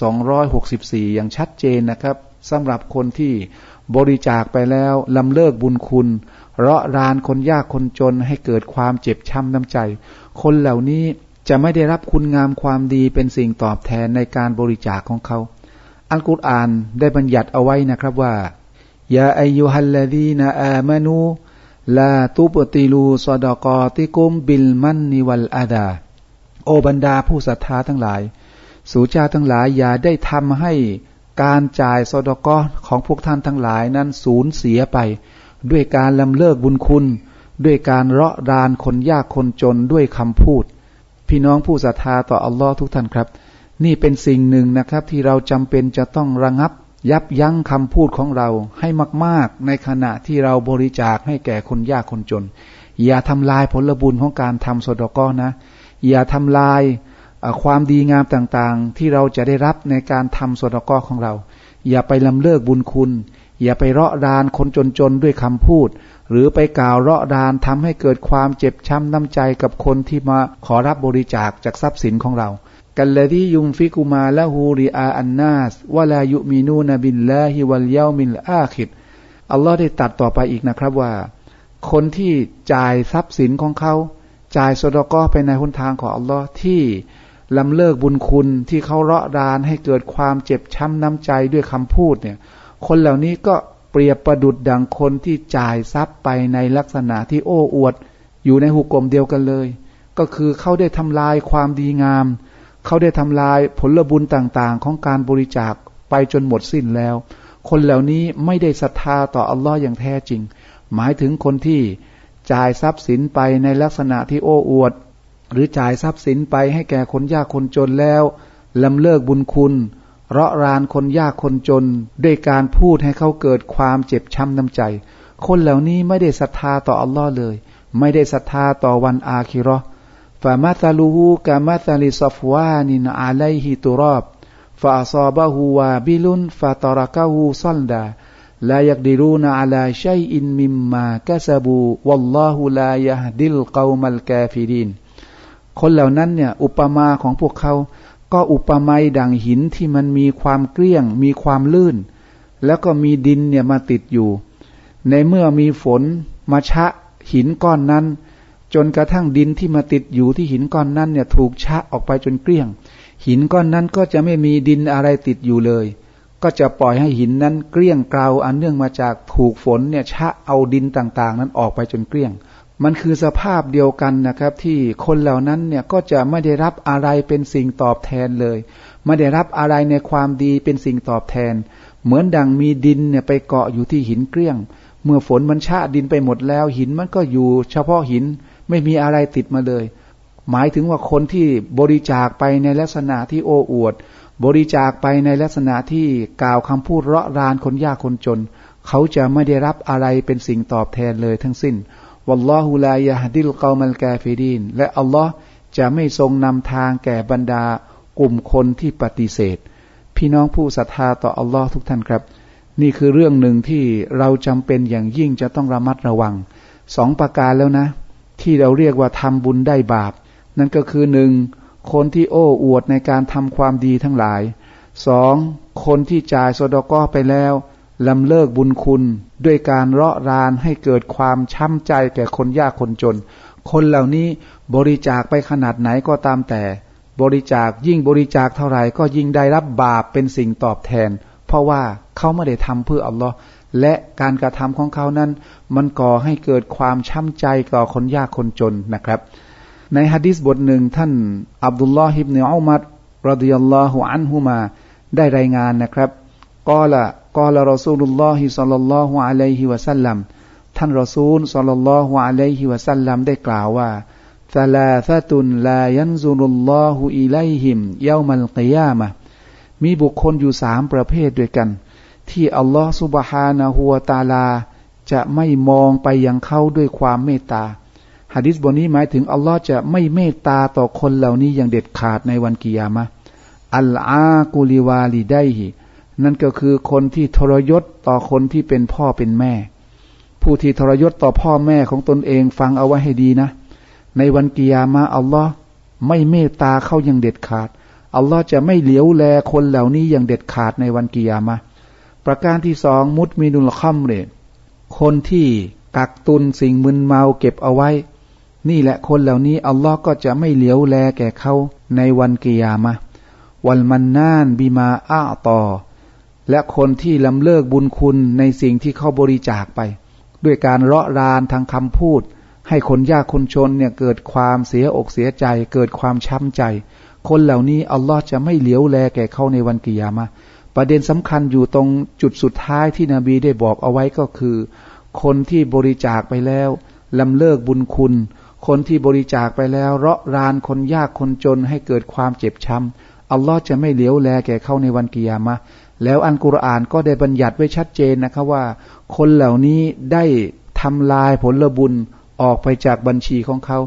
264 อย่างชัดเจนนะครับสำหรับคนที่บริจาคไปแล้วลำเลิกบุญคุณเราะรานคนยากคนจนให้เกิดความเจ็บช้ำน้ำใจ คนเหล่านี้จะไม่ได้รับคุณงามความดีเป็นสิ่งตอบแทนในการบริจาคของเขา อัลกุรอานได้บัญญัติเอาไว้นะครับว่า ยาอายุฮัลลดีนาอามานูลาตุปติลูสดกอติกุมบิลมันนิวัลอาดาโอบรรดาผู้ศรัทธาทั้งหลาย สูเจ้าทั้งหลาย อย่าได้ทำให้การจ่ายสดกอของพวกท่านทั้งหลายนั้นสูญเสียไป ด้วยการลำเลิกบุญคุณ ด้วยการเราะรานคนยากคนจนด้วยคำพูด พี่น้องผู้ศรัทธาต่ออัลลอฮ์ทุกท่านครับ นี่เป็นสิ่งหนึ่งนะครับที่เราจำเป็นจะต้องระงับ ยับยั้งคำพูดของเราให้มาก ๆ ในขณะที่เราบริจาคให้แก่คนยากคนจน อย่าทำลายผลบุญของการทำสดก้อนะอย่าทำลายความดีงามต่างๆ ที่เราจะได้รับในการทำสดก้อของเรา อย่าไปลำเลิกบุญคุณ อย่าไปเราะรานคนจนๆด้วยคำพูด หรือไปกล่าวเราะรานทำให้เกิดความเจ็บช้ำน้ำใจกับคนที่มาขอรับบริจาคจากทรัพย์สินของเรา كالذي ينفق ماله رئاء الناس ولا يؤمن بالله واليوم الآخرอัลลอฮ์ได้ตัดต่อไปอีกนะครับว่า คนที่จ่ายทรัพย์สินของเขา จ่ายสดกอไปในหนทางของอัลลอฮ์ที่ลำเลิกบุญคุณที่เขาเราะรานให้เกิดความเจ็บช้ำน้ำใจด้วยคำพูดเนี่ย คนเหล่านี้ก็เปรียบประดุดดังคนที่จ่ายทรัพย์ไปในลักษณะที่โอ้อวด อยู่ในหุกกลมเดียวกันเลย ก็คือเขาได้ทำลายความดีงาม เขาได้ทำลายผลบุญต่างๆ ของการบริจาคไปจนหมดสิ้นแล้ว คนเหล่านี้ไม่ได้ศรัทธาต่ออัลลอฮ์อย่างแท้จริง หมายถึงคนที่จ่ายทรัพย์สินไปในลักษณะที่โอ้อวด หรือจ่ายทรัพย์สินไปให้แก่คนยากคนจนแล้วลำเลิกบุญคุณเราะรานคนยากคนจน ด้วยการพูดให้เขาเกิดความเจ็บช้ำน้ำใจ คนเหล่านี้ไม่ได้ศรัทธาต่ออัลลอฮ์เลย ไม่ได้ศรัทธาต่อวันอาคิรอามัาลูฮูกามัาลิซฟวานินอาไลฮิตุรอบفأصابه وابل فتركه صلدا لا يقدرون على شيء مما كسبوا والله لا يهدي القوم الكافرينคนเหล่านั้นเนี่ยอุปมาของพวกเขา ก็อุปมาดังหินที่มันมีความเกลี้ยง มีความลื่น แล้วก็มีดินเนี่ยมาติดอยู่ ในเมื่อมีฝนมาชะหินก้อนนั้น จนกระทั่งดินที่มาติดอยู่ที่หินก้อนนั้นเนี่ยถูกชะออกไปจนเกลี้ยง หินก้อนนั้นก็จะไม่มีดินอะไรติดอยู่เลย ก็จะปล่อยให้หินนั้นเกลี้ยงเกลาอันเนื่องมาจากถูกฝนเนี่ยชะเอาดินต่างๆ นั้นออกไปจนเกลี้ยง มันคือสภาพเดียวกันนะครับ ที่คนเหล่านั้นเนี่ยก็จะไม่ได้รับอะไรเป็นสิ่งตอบแทนเลย ไม่ได้รับอะไรในความดีเป็นสิ่งตอบแทน เหมือนดังมีดินเนี่ยไปเกาะอยู่ที่หินเกลี้ยง เมื่อฝนมันชะดินไปหมดแล้ว หินมันก็อยู่ เฉพาะหิน ไม่มีอะไรติดมาเลย หมายถึงว่าคนที่บริจาคไปในลักษณะที่โอ้อวด บริจาคไปในลักษณะที่กล่าวคำพูดเราะรานคนยากคนจน เขาจะไม่ได้รับอะไรเป็นสิ่งตอบแทนเลยทั้งสิ้นวัลลอฮุลายะฮดิลกามัลกาฟิดีนและอัลลอฮ์จะไม่ทรงนำทางแก่บรรดากลุ่มคนที่ปฏิเสธ พี่น้องผู้ศรัทธาต่ออัลลอฮ์ทุกท่านครับ นี่คือเรื่องหนึ่งที่เราจำเป็นอย่างยิ่งจะต้องระมัดระวังสองประการแล้วนะ ที่เราเรียกว่าทำบุญได้บาป นั่นก็คือหนึ่งคนที่โอ้อวดในการทำความดีทั้งหลายสองคนที่จ่ายสดก้อไปแล้วลำเลิกบุญคุณด้วยการเราะรานให้เกิดความช้ำใจแก่คนยากคนจน คนเหล่านี้บริจาคไปขนาดไหนก็ตามแต่ บริจาคยิ่งบริจาคเท่าไหร่ก็ยิ่งได้รับบาปเป็นสิ่งตอบแทน เพราะว่าเขาไม่ได้ทำเพื่ออัลลอฮ์ และการกระทำของเขานั้น มันก่อให้เกิดความช้ำใจต่อคนยากคนจนนะครับ ในฮะดิษบทหนึ่งท่านอับดุลลอฮิบเนอุมัดรดิยัลลอฮุอันฮุมาได้รายงานนะครับกอละกอละรอซูลุลลอฮิสัลลัลลอฮุอะลัยฮิวะสัลลัมท่านรอซูลสัลลัลลอฮุอะลัยฮิวะสัลลัมได้กล่าวว่าซาลาซะตุนลายันซุลุลลอฮุอิไลฮิมเยามัลกิยามะมีบุคคลอยู่สามประเภทด้วยกัน ที่อัลลอฮฺสุบฮานะฮูวตาลา จะไม่มองไปยังเขาด้วยความเมตตาฮะดิษบทนี้หมายถึงอัลลอฮ์จะไม่เมตตาต่อคนเหล่านี้อย่างเด็ดขาดในวันกิยามะอัลอากุลิวาลีไดฮินั่นก็คือคนที่ทรยศต่อคนที่เป็นพ่อเป็นแม่ ผู้ที่ทรยศต่อพ่อแม่ของตนเองฟังเอาไว้ให้ดีนะ ในวันกิยามะอัลลอฮ์ไม่เมตตาเข้าอย่างเด็ดขาด อัลลอฮ์จะไม่เหลียวแลคนเหล่านี้อย่างเด็ดขาดในวันกิยามะ ประการที่สองมุตมินุลคัมเรคนที่กักตุนสิ่งมึนเมาเก็บเอาไว้ นี่แหละคนเหล่านี้ อัลลอฮ์ก็จะไม่เหลียวแลแก่เขาในวันกิยามะวันมันนานบิมาอ้าต่อ และคนที่ลำเลิกบุญคุณในสิ่งที่เขาบริจาคไป ด้วยการเลาะรานทางคำพูด ให้คนยากคนชนเนี่ยเกิดความเสียอกเสียใจ เกิดความช้ำใจ คนเหล่านี้อัลลอฮ์จะไม่เหลียวแลแก่เขาในวันกิยามะ ประเด็นสำคัญอยู่ตรงจุดสุดท้ายที่นบีได้บอกเอาไว้ก็คือ คนที่บริจาคไปแล้วลำเลิกบุญคุณ คนที่บริจาคไปแล้วเลาะรานคนยากคนจนให้เกิดความเจ็บช้ำอัลลอฮ์จะไม่เหลียวแลแก่เขาในวันกิยามะแล้วอันกุรอานก็ได้บัญญัติไว้ชัดเจนนะครับว่า คนเหล่านี้ได้ทำลายผลบุญออกไปจากบัญชีของเขา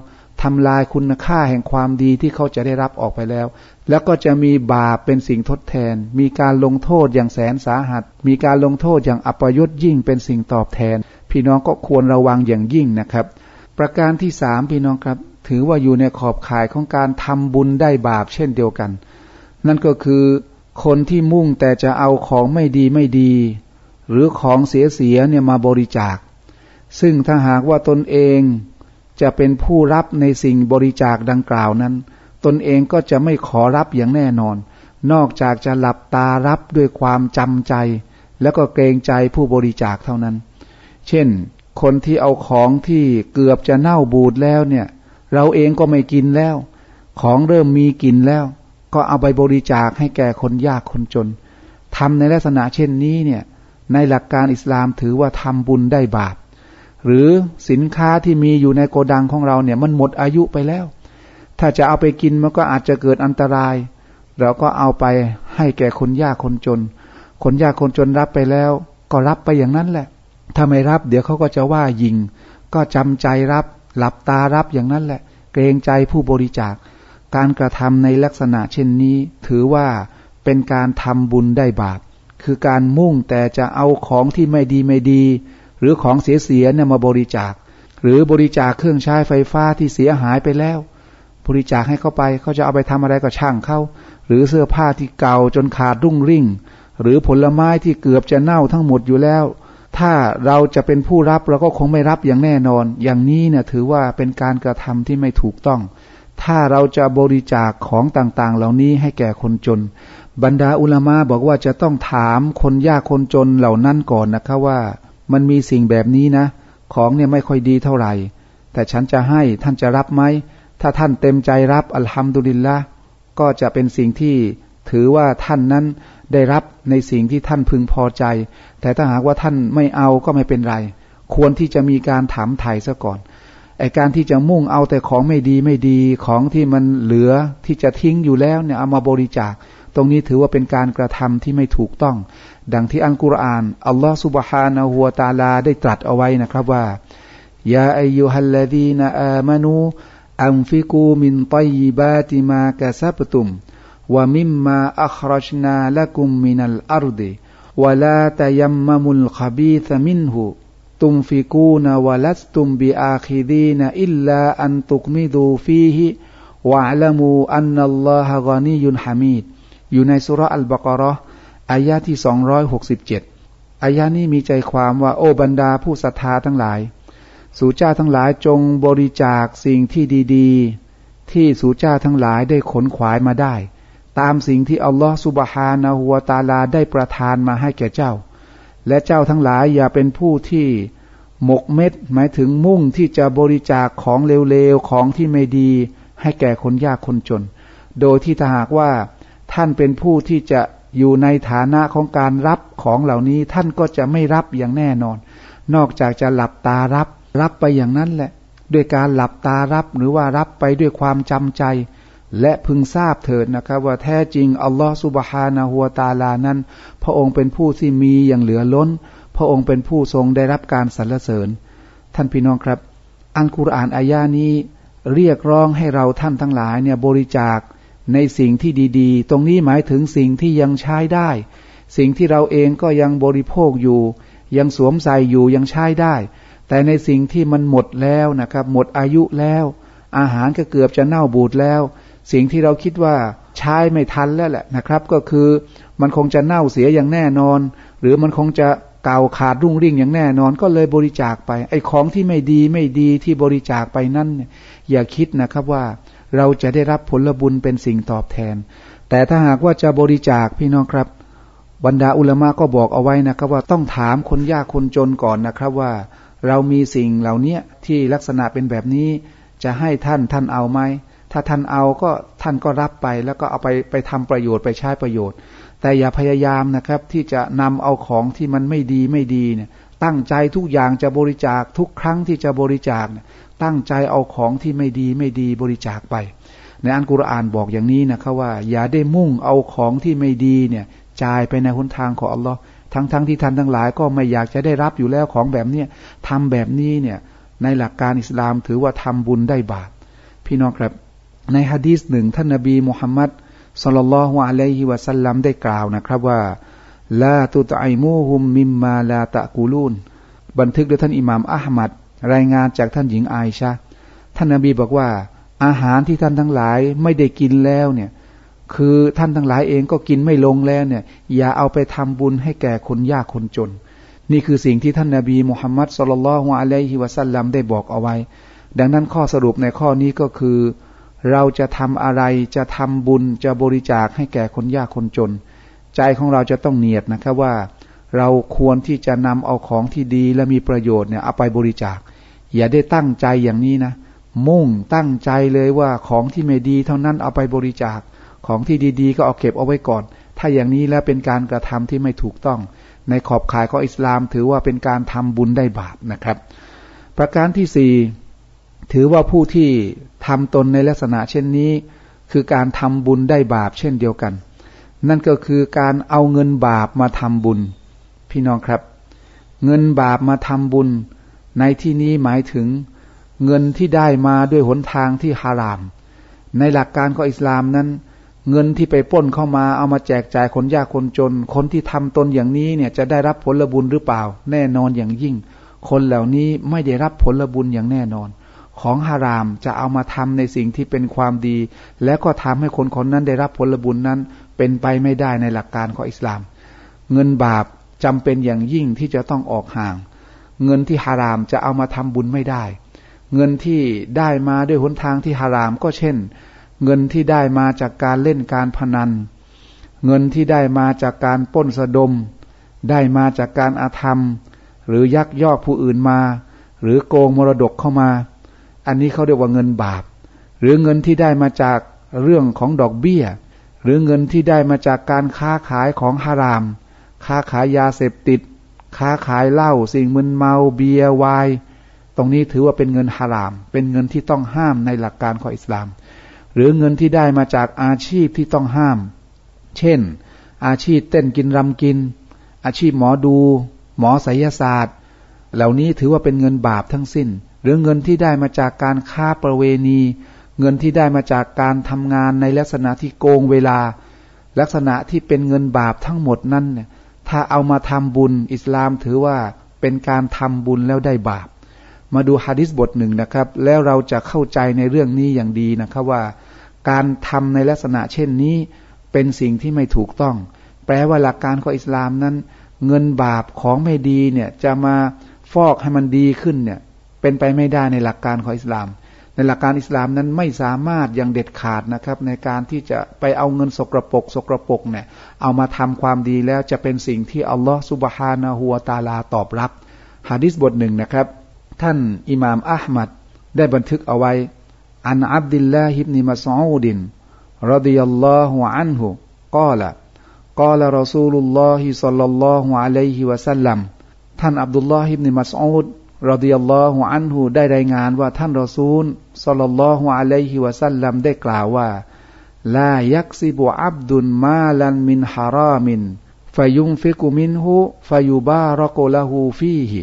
ทำลายคุณค่าแห่งความดีที่เขาจะได้รับออกไปแล้ว แล้วก็จะมีบาปเป็นสิ่งทดแทน มีการลงโทษอย่างแสนสาหัส มีการลงโทษอย่างอัปยศยิ่งเป็นสิ่งตอบแทน พี่น้องก็ควรระวังอย่างยิ่งนะครับ ประการที่สามพี่น้องครับ ถือว่าอยู่ในขอบข่ายของการทำบุญได้บาปเช่นเดียวกัน นั่นก็คือคนที่มุ่งแต่จะเอาของไม่ดีไม่ดี หรือของเสียเสียเนี่ยมาบริจาค ซึ่งถ้าหากว่าตนเอง จะเป็นผู้รับในสิ่งบริจาคดังกล่าวนั้น ตนเองก็จะไม่ขอรับอย่างแน่นอน นอกจากจะหลับตารับด้วยความจำใจ แล้วก็เกรงใจผู้บริจาคเท่านั้น เช่น คนที่เอาของที่เกือบจะเน่าบูดแล้วเนี่ย เราเองก็ไม่กินแล้ว ของเริ่มมีกินแล้ว ก็เอาไปบริจาคให้แก่คนยากคนจนทำในลักษณะเช่นนี้เนี่ย ในหลักการอิสลามถือว่าทำบุญได้บาป หรือสินค้าที่มีอยู่ในโกดังของเราเนี่ย มันหมดอายุไปแล้ว ถ้าจะเอาไปกินมันก็อาจจะเกิดอันตราย เราก็เอาไปให้แก่คนยากคนจน คนยากคนจนรับไปแล้ว ก็รับไปอย่างนั้นแหละ ถ้าไม่รับเดี๋ยวเขาก็จะว่ายิง ก็จำใจรับ หลับตารับอย่างนั้นแหละ เกรงใจผู้บริจาค การกระทำในลักษณะเช่นนี้ ถือว่าเป็นการทำบุญได้บาป คือการมุ่งแต่จะเอาของที่ไม่ดีไม่ดี หรือของเสียเสียเนี่ยมาบริจาค หรือบริจาคเครื่องใช้ไฟฟ้าที่เสียหายไปแล้ว บริจาคให้เขาไปเขาจะเอาไปทำอะไรก็ช่างเขาหรือเสื้อผ้าที่เก่าจนขาดรุ่งริ่ง หรือผลไม้ที่เกือบจะเน่าทั้งหมดอยู่แล้ว ถ้าเราจะเป็นผู้รับเราก็คงไม่รับอย่างแน่นอน อย่างนี้เนี่ยถือว่าเป็นการกระทำที่ไม่ถูกต้อง ถ้าเราจะบริจาคของต่างๆ เหล่านี้ให้แก่คนจน บรรดาอุลามะบอกว่าจะต้องถามคนยากคนจนเหล่านั้นก่อนนะคะว่า มันมีสิ่งแบบนี้นะ ของเนี่ยไม่ค่อยดีเท่าไหร่ แต่ฉันจะให้ท่านจะรับไหม ถ้าท่านเต็มใจรับอัลฮัมดุลิลละก็จะเป็นสิ่งที่ถือว่าท่านนั้นได้รับในสิ่งที่ท่านพึงพอใจ แต่ถ้าหากว่าท่านไม่เอาก็ไม่เป็นไร ควรที่จะมีการถามไถ่ซะก่อนไอการที่จะมุ่งเอาแต่ของไม่ดีไม่ดีของที่มันเหลือที่จะทิ้งอยู่แล้วเนี่ยเอามาบริจาค ตรงนี้ถือว่าเป็นการกระทำที่ไม่ถูกต้อง ดังที่อัลกุรอาน อัลลอฮฺสุบฮานะฮัวตาลาได้ตรัสเอาไว้นะครับว่ายาอายุฮัลลดีนอามานูأنفقوا من طيبات ما كسبتم ومما أخرجنا لكم من الأرض ولا تيمموا الخبيث منه تنفقون ولستم بآخذيه إلا أن تغمضوا فيه واعلموا أن الله غني حميدอยู่ในสุรอัลบากรอ อายะที่267อายะนี้มีใจความว่าโอ้บรรดาผู้ศรัทธาทั้งหลาย สู่เจ้าทั้งหลายจงบริจาคสิ่งที่ดีๆ ที่สู่เจ้าทั้งหลายได้ขนขวายมาได้ ตามสิ่งที่อัลลอฮฺสุบฮานะฮุวตาลาได้ประทานมาให้แก่เจ้า และเจ้าทั้งหลายอย่าเป็นผู้ที่หมกเม็ดหมายถึงมุ่งที่จะบริจาคของเลวๆ ของที่ไม่ดี ให้แก่คนยากคนจน โดยที่ถ้าหากว่าท่านเป็นผู้ที่จะ อยู่ในฐานะของการรับของเหล่านี้ท่านก็จะไม่รับอย่างแน่นอน นอกจากจะหลับตารับ รับไปอย่างนั้นแหละ ด้วยการหลับตารับหรือว่ารับไปด้วยความจำใจ และพึงทราบเถิดนะครับ ว่าแท้จริงอัลลอฮฺสุบฮานะฮัวตาลานั้น พระองค์เป็นผู้ที่มีอย่างเหลือล้น พระองค์เป็นผู้ทรงได้รับการสรรเสริญ ท่านพี่น้องครับ อันกุรอานอายานี้ เรียกร้องให้เราท่านทั้งหลายเนี่ยบริจาค ในสิ่งที่ดีๆ ตรงนี้หมายถึงสิ่งที่ยังใช้ได้ สิ่งที่เราเองก็ยังบริโภคอยู่ ยังสวมใส่อยู่ยังใช้ได้ แต่ในสิ่งที่มันหมดแล้วนะครับ หมดอายุแล้ว อาหารก็เกือบจะเน่าบูดแล้ว สิ่งที่เราคิดว่าใช้ไม่ทันแล้วแหละนะครับ ก็คือมันคงจะเน่าเสียอย่างแน่นอน หรือมันคงจะเก่าขาดรุ่งริ่งอย่างแน่นอนก็เลยบริจาคไป ไอ้ของที่ไม่ดีไม่ดีที่บริจาคไปนั่นอย่าคิดนะครับว่า เราจะได้รับผลบุญเป็นสิ่งตอบแทน แต่ถ้าหากว่าจะบริจาคพี่น้องครับ บรรดาอุลมะก็บอกเอาไว้นะครับ ว่าต้องถามคนยากคนจนก่อนนะครับว่า เรามีสิ่งเหล่านี้ที่ลักษณะเป็นแบบนี้ จะให้ท่านท่านเอาไหมถ้าท่านเอาก็ท่านก็รับไปแล้วก็เอาไปไปทำประโยชน์ไปใช้ประโยชน์ แต่อย่าพยายามนะครับ ที่จะนำเอาของที่มันไม่ดีไม่ดีเนี่ยตั้งใจทุกอย่างจะบริจาคทุกครั้งที่จะบริจาค ตั้งใจเอาของที่ไม่ดีไม่ดีบริจาคไป ในอันกุรอานบอกอย่างนี้นะครับว่า อย่าได้มุ่งเอาของที่ไม่ดีเนี่ยจ่ายไปในหนทางของอัลลอฮ์ทั้งๆทที่ท่านทั้งหลายก็ไม่อยากจะได้รับอยู่แล้วของแบบเนี้ยทำแบบนี้เนี่ยในหลักการอิสลามถือว่าทำบุญได้บาปพี่น้องครับ ในฮะดีษหนึ่งท่านนบีมุฮัมมัดสุลลัลลอฮุอะลัยฮิวะสัลลัมได้กล่าวนะครับว่าลาตุตไอมูฮุมมิมมาลาตะกูลูนบันทึกโดยท่านอิหม่ามอัลมัด รายงานจากท่านหญิงไอชาท่านนบีบอกว่า อาหารที่ท่านทั้งหลายไม่ได้กินแล้วเนี่ยคือท่านทั้งหลายเองก็กินไม่ลงแล้วเนี่ย อย่าเอาไปทำบุญให้แก่คนยากคนจน นี่คือสิ่งที่ท่านนาบีมุฮัมมัดสุลลัลฮวอะลัยฮิวะสัลลัมได้บอกเอาไว้ ดังนั้นข้อสรุปในข้อนี้ก็คือ เราจะทำอะไรจะทำบุญจะบริจาคให้แก่คนยากคนจน ใจของเราจะต้องเนียดนะครับว่า เราควรที่จะนำเอาของที่ดีและมีประโยชน์เนี่ยเอาไปบริจาค อย่าได้ตั้งใจอย่างนี้นะ มุ่งตั้งใจเลยว่าของที่ไม่ดีเท่านั้นเอาไปบริจาค ของที่ดีๆ ก็เอาเก็บเอาไว้ก่อน ถ้าอย่างนี้แล้วเป็นการกระทำที่ไม่ถูกต้อง ในขอบข่ายของอิสลามถือว่าเป็นการทำบุญได้บาปนะครับ ประการที่สี่ถือว่าผู้ที่ทำตนในลักษณะเช่นนี้ คือการทำบุญได้บาปเช่นเดียวกัน นั่นก็คือการเอาเงินบาปมาทำบุญ พี่น้องครับ เงินบาปมาทำบุญ ในที่นี้หมายถึงเงินที่ได้มาด้วยหนทางที่ฮาราม ในหลักการของอิสลามนั้น เงินที่ไปป้นเข้ามาเอามาแจกจ่ายคนยากคนจน คนที่ทำตนอย่างนี้เนี่ยจะได้รับผลบุญหรือเปล่า แน่นอนอย่างยิ่ง คนเหล่านี้ไม่ได้รับผลบุญอย่างแน่นอน ของฮารามจะเอามาทำในสิ่งที่เป็นความดี และก็ทำให้คนคนนั้นได้รับผลบุญนั้น เป็นไปไม่ได้ในหลักการของอิสลาม เงินบาปจำเป็นอย่างยิ่งที่จะต้องออกห่าง เงินที่ฮารามจะเอามาทำบุญไม่ได้ เงินที่ได้มาด้วยหนทางที่ฮารามก็เช่น เงินที่ได้มาจากการเล่นการพนัน เงินที่ได้มาจากการป้นสะดม ได้มาจากการอาธรรม หรือยักยอกผู้อื่นมา หรือโกงมรดกเข้ามา อันนี้เขาเรียกว่าเงินบาป หรือเงินที่ได้มาจากเรื่องของดอกเบี้ย หรือเงินที่ได้มาจากการค้าขายของฮาราม ค้าขายยาเสพติด ค้าขายเหล้าสิ่งมึนเมาเบียร์ไวน์ตรงนี้ถือว่าเป็นเงินฮาราม เป็นเงินที่ต้องห้ามในหลักการของอิสลาม หรือเงินที่ได้มาจากอาชีพที่ต้องห้าม เช่น อาชีพเต้นกินรำกิน อาชีพหมอดู หมอไสยศาสตร์ เหล่านี้ถือว่าเป็นเงินบาปทั้งสิ้น หรือเงินที่ได้มาจากการค้าประเวณี เงินที่ได้มาจากการทำงานในลักษณะที่โกงเวลา ลักษณะที่เป็นเงินบาปทั้งหมดนั้นเนี่ย ถ้าเอามาทำบุญอิสลามถือว่าเป็นการทำบุญแล้วได้บาป มาดูฮะดิษบทหนึ่งนะครับ แล้วเราจะเข้าใจในเรื่องนี้อย่างดีนะครับว่า การทำในลักษณะเช่นนี้เป็นสิ่งที่ไม่ถูกต้อง แปลว่าหลักการของอิสลามนั้น เงินบาปของไม่ดีเนี่ยจะมาฟอกให้มันดีขึ้นเนี่ยเป็นไปไม่ได้ในหลักการของอิสลาม หลักการอิสลามนั้นไม่สามารถอย่างเด็ดขาดนะครับ ในการที่จะไปเอาเงินสกรปรกสกรปรกเนี่ยเอามาทำความดีแล้วจะเป็นสิ่งที่อัลลอฮฺสุบฮานะฮัวตาลาตอบรับฮะดิษบทหนึ่งนะครับ ท่านอิหม่ามอัลมัดได้บันทึกเอาไว้ عن عبد الله بن مسعود رضي الله عنه قال قال رسول الله صلى الله عليه وسلمท่านอับดุลลอฮิบนิมัสอูด رضي الله عنهได้รายงานว่าท่านรอซูลصلى الله عليه وسلمได้กล่าวว่าلا يكسب عبد مالا من حرام فينفق منه فيبارك له فيه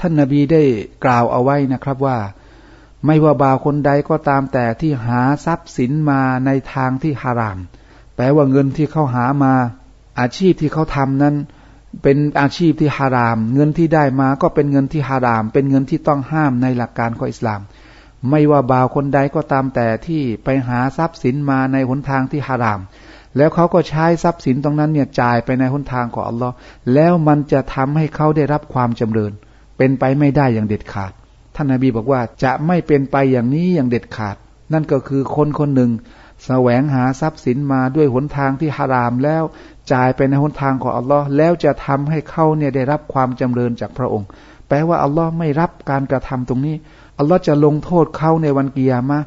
ท่านนบีได้กล่าวเอาไว้นะครับว่า ไม่ว่าบ่าวคนใดก็ตามแต่ที่หาทรัพย์สินมาในทางที่ฮาราม แปลว่าเงินที่เขาหามา อาชีพที่เขาทำนั้น เป็นอาชีพที่ฮาราม เงินที่ได้มาก็เป็นเงินที่ฮาราม เป็นเงินที่ต้องห้ามในหลักการของอิสลาม ไม่ว่าบ่าวคนใดก็ตามแต่ที่ไปหาทรัพย์สินมาในหนทางที่ฮาราม แล้วเขาก็ใช้ทรัพย์สินตรงนั้นเนี่ยจ่ายไปในหนทางของอัลลอฮ์แล้วมันจะทำให้เขาได้รับความจำเริญ เป็นไปไม่ได้อย่างเด็ดขาด ท่านนาบีบอกว่าจะไม่เป็นไปอย่างนี้อย่างเด็ดขาด นั่นก็คือคนคนหนึ่งแสวงหาทรัพย์สินมาด้วยหนทางที่ฮารามแล้ว จ่ายไปในหนทางของอัลลอฮ์แล้วจะทำให้เขาเนี่ยได้รับความจำเริญจากพระองค์ แปลว่าอัลลอฮ์ไม่รับการกระทำตรงนี้ อัลลอฮ์จะลงโทษเขาในวันกิยามะ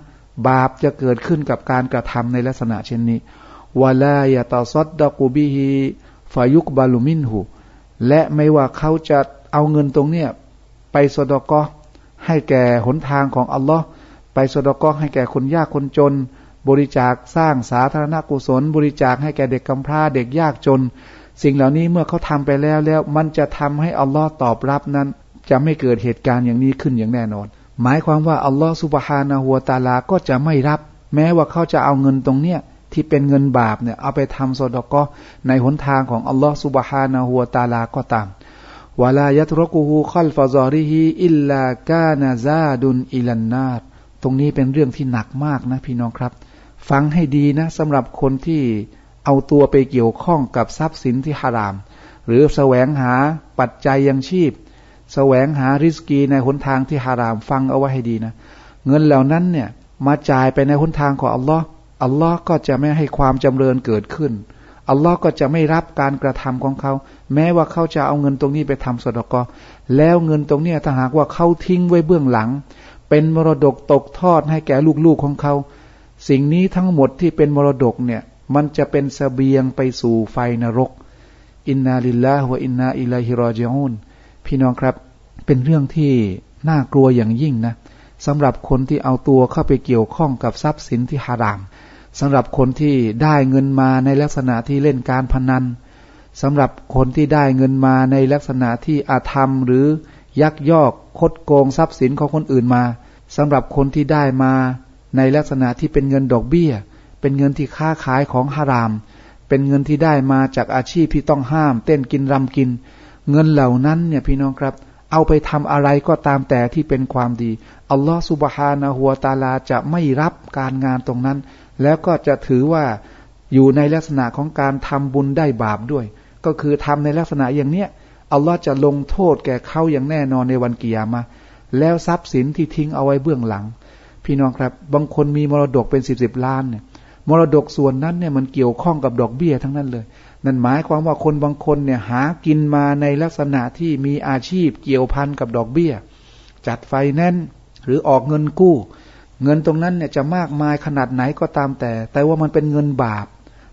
บาปจะเกิดขึ้นกับการกระทำในลักษณะเช่นนี้วลายตาซดดกุบิฮีฟายุกบาลุมินหูและไม่ว่าเขาจะเอาเงินตรงเนี้ยไปสดกอให้แก่หนทางของอัลลอฮ์ไปสดกอให้แก่คนยากคนจน บริจาคสร้างสาธารณกุศล บริจาคให้แก่เด็กกำพร้าเด็กยากจน สิ่งเหล่านี้เมื่อเขาทำไปแล้วแล้ว มันจะทำให้อัลลอฮ์ตอบรับนั้น จะไม่เกิดเหตุการณ์อย่างนี้ขึ้นอย่างแน่นอน หมายความว่าอัลลอฮ์สุบฮานะฮัวตาลาก็จะไม่รับ แม้ว่าเขาจะเอาเงินตรงเนี้ยที่เป็นเงินบาปเนี่ยเอาไปทำโซดก็ในหนทางของอัลลอฮฺสุบฮานะฮัวตาลาก็ตามวลายัตรกูฮูคัลฟาซอริฮีอิลลากานาซาดุนอิลันนาตตรงนี้เป็นเรื่องที่หนักมากนะพี่น้องครับ ฟังให้ดีนะสำหรับคนที่เอาตัวไปเกี่ยวข้องกับทรัพย์สินที่ฮาราม หรือแสวงหาปัจจัยยังชีพ แสวงหาริสกีในหนทางที่ฮาราม ฟังเอาไว้ให้ดีนะ เงินเหล่านั้นเนี่ยมาจ่ายไปในหนทางของอัลลอฮ์อัลลอฮ์ก็จะไม่ให้ความจำเริญเกิดขึ้น อัลลอฮ์ก็จะไม่รับการกระทำของเขา แม้ว่าเขาจะเอาเงินตรงนี้ไปทำสดกอแล้วเงินตรงนี้ถ้าหากว่าเขาทิ้งไว้เบื้องหลัง เป็นมรดกตกทอดให้แก่ลูกๆของเขา สิ่งนี้ทั้งหมดที่เป็นมรดกเนี่ย มันจะเป็นสเสบียงไปสู่ไฟนรก อินนาลิลลาฮวอินนาอิลัยฮิรอจิอุนพี่น้องครับ เป็นเรื่องที่น่ากลัวอย่างยิ่งนะสำหรับคนที่เอาตัวเข้าไปเกี่ยวข้องกับทรัพย์สินที่ฮารามสำหรับคนที่ได้เงินมาในลักษณะที่เล่นการพนันสำหรับคนที่ได้เงินมาในลักษณะที่อาธรรมหรือยักยอกคดโกงทรัพย์สินของคนอื่นมาสำหรับคนที่ได้มา ในลักษณะที่เป็นเงินดอกเบี้ย เป็นเงินที่ค้าขายของฮาราม เป็นเงินที่ได้มาจากอาชีพที่ต้องห้าม เต้นกินรำกิน เงินเหล่านั้นเนี่ยพี่น้องครับ เอาไปทำอะไรก็ตามแต่ที่เป็นความดี อัลลอฮฺสุบฮานะฮัวตาลาจะไม่รับการงานตรงนั้น แล้วก็จะถือว่าอยู่ในลักษณะของการทำบุญได้บาปด้วย ก็คือทำในลักษณะอย่างเนี้ยอัลลอฮ์จะลงโทษแก่เขาอย่างแน่นอนในวันกิยามะแล้วทรัพย์สินที่ทิ้งเอาไว้เบื้องหลัง พี่น้องครับ บางคนมีมรดกเป็นสิบสิบล้านเนี่ยมรดกส่วนนั้นเนี่ยมันเกี่ยวข้องกับดอกเบี้ยทั้งนั้นเลย นั่นหมายความว่าคนบางคนเนี่ยหากินมาในลักษณะที่มีอาชีพเกี่ยวพันกับดอกเบี้ย จัดไฟแน่นหรือออกเงินกู้ เงินตรงนั้นเนี่ยจะมากมายขนาดไหนก็ตามแต่ แต่ว่ามันเป็นเงินบาป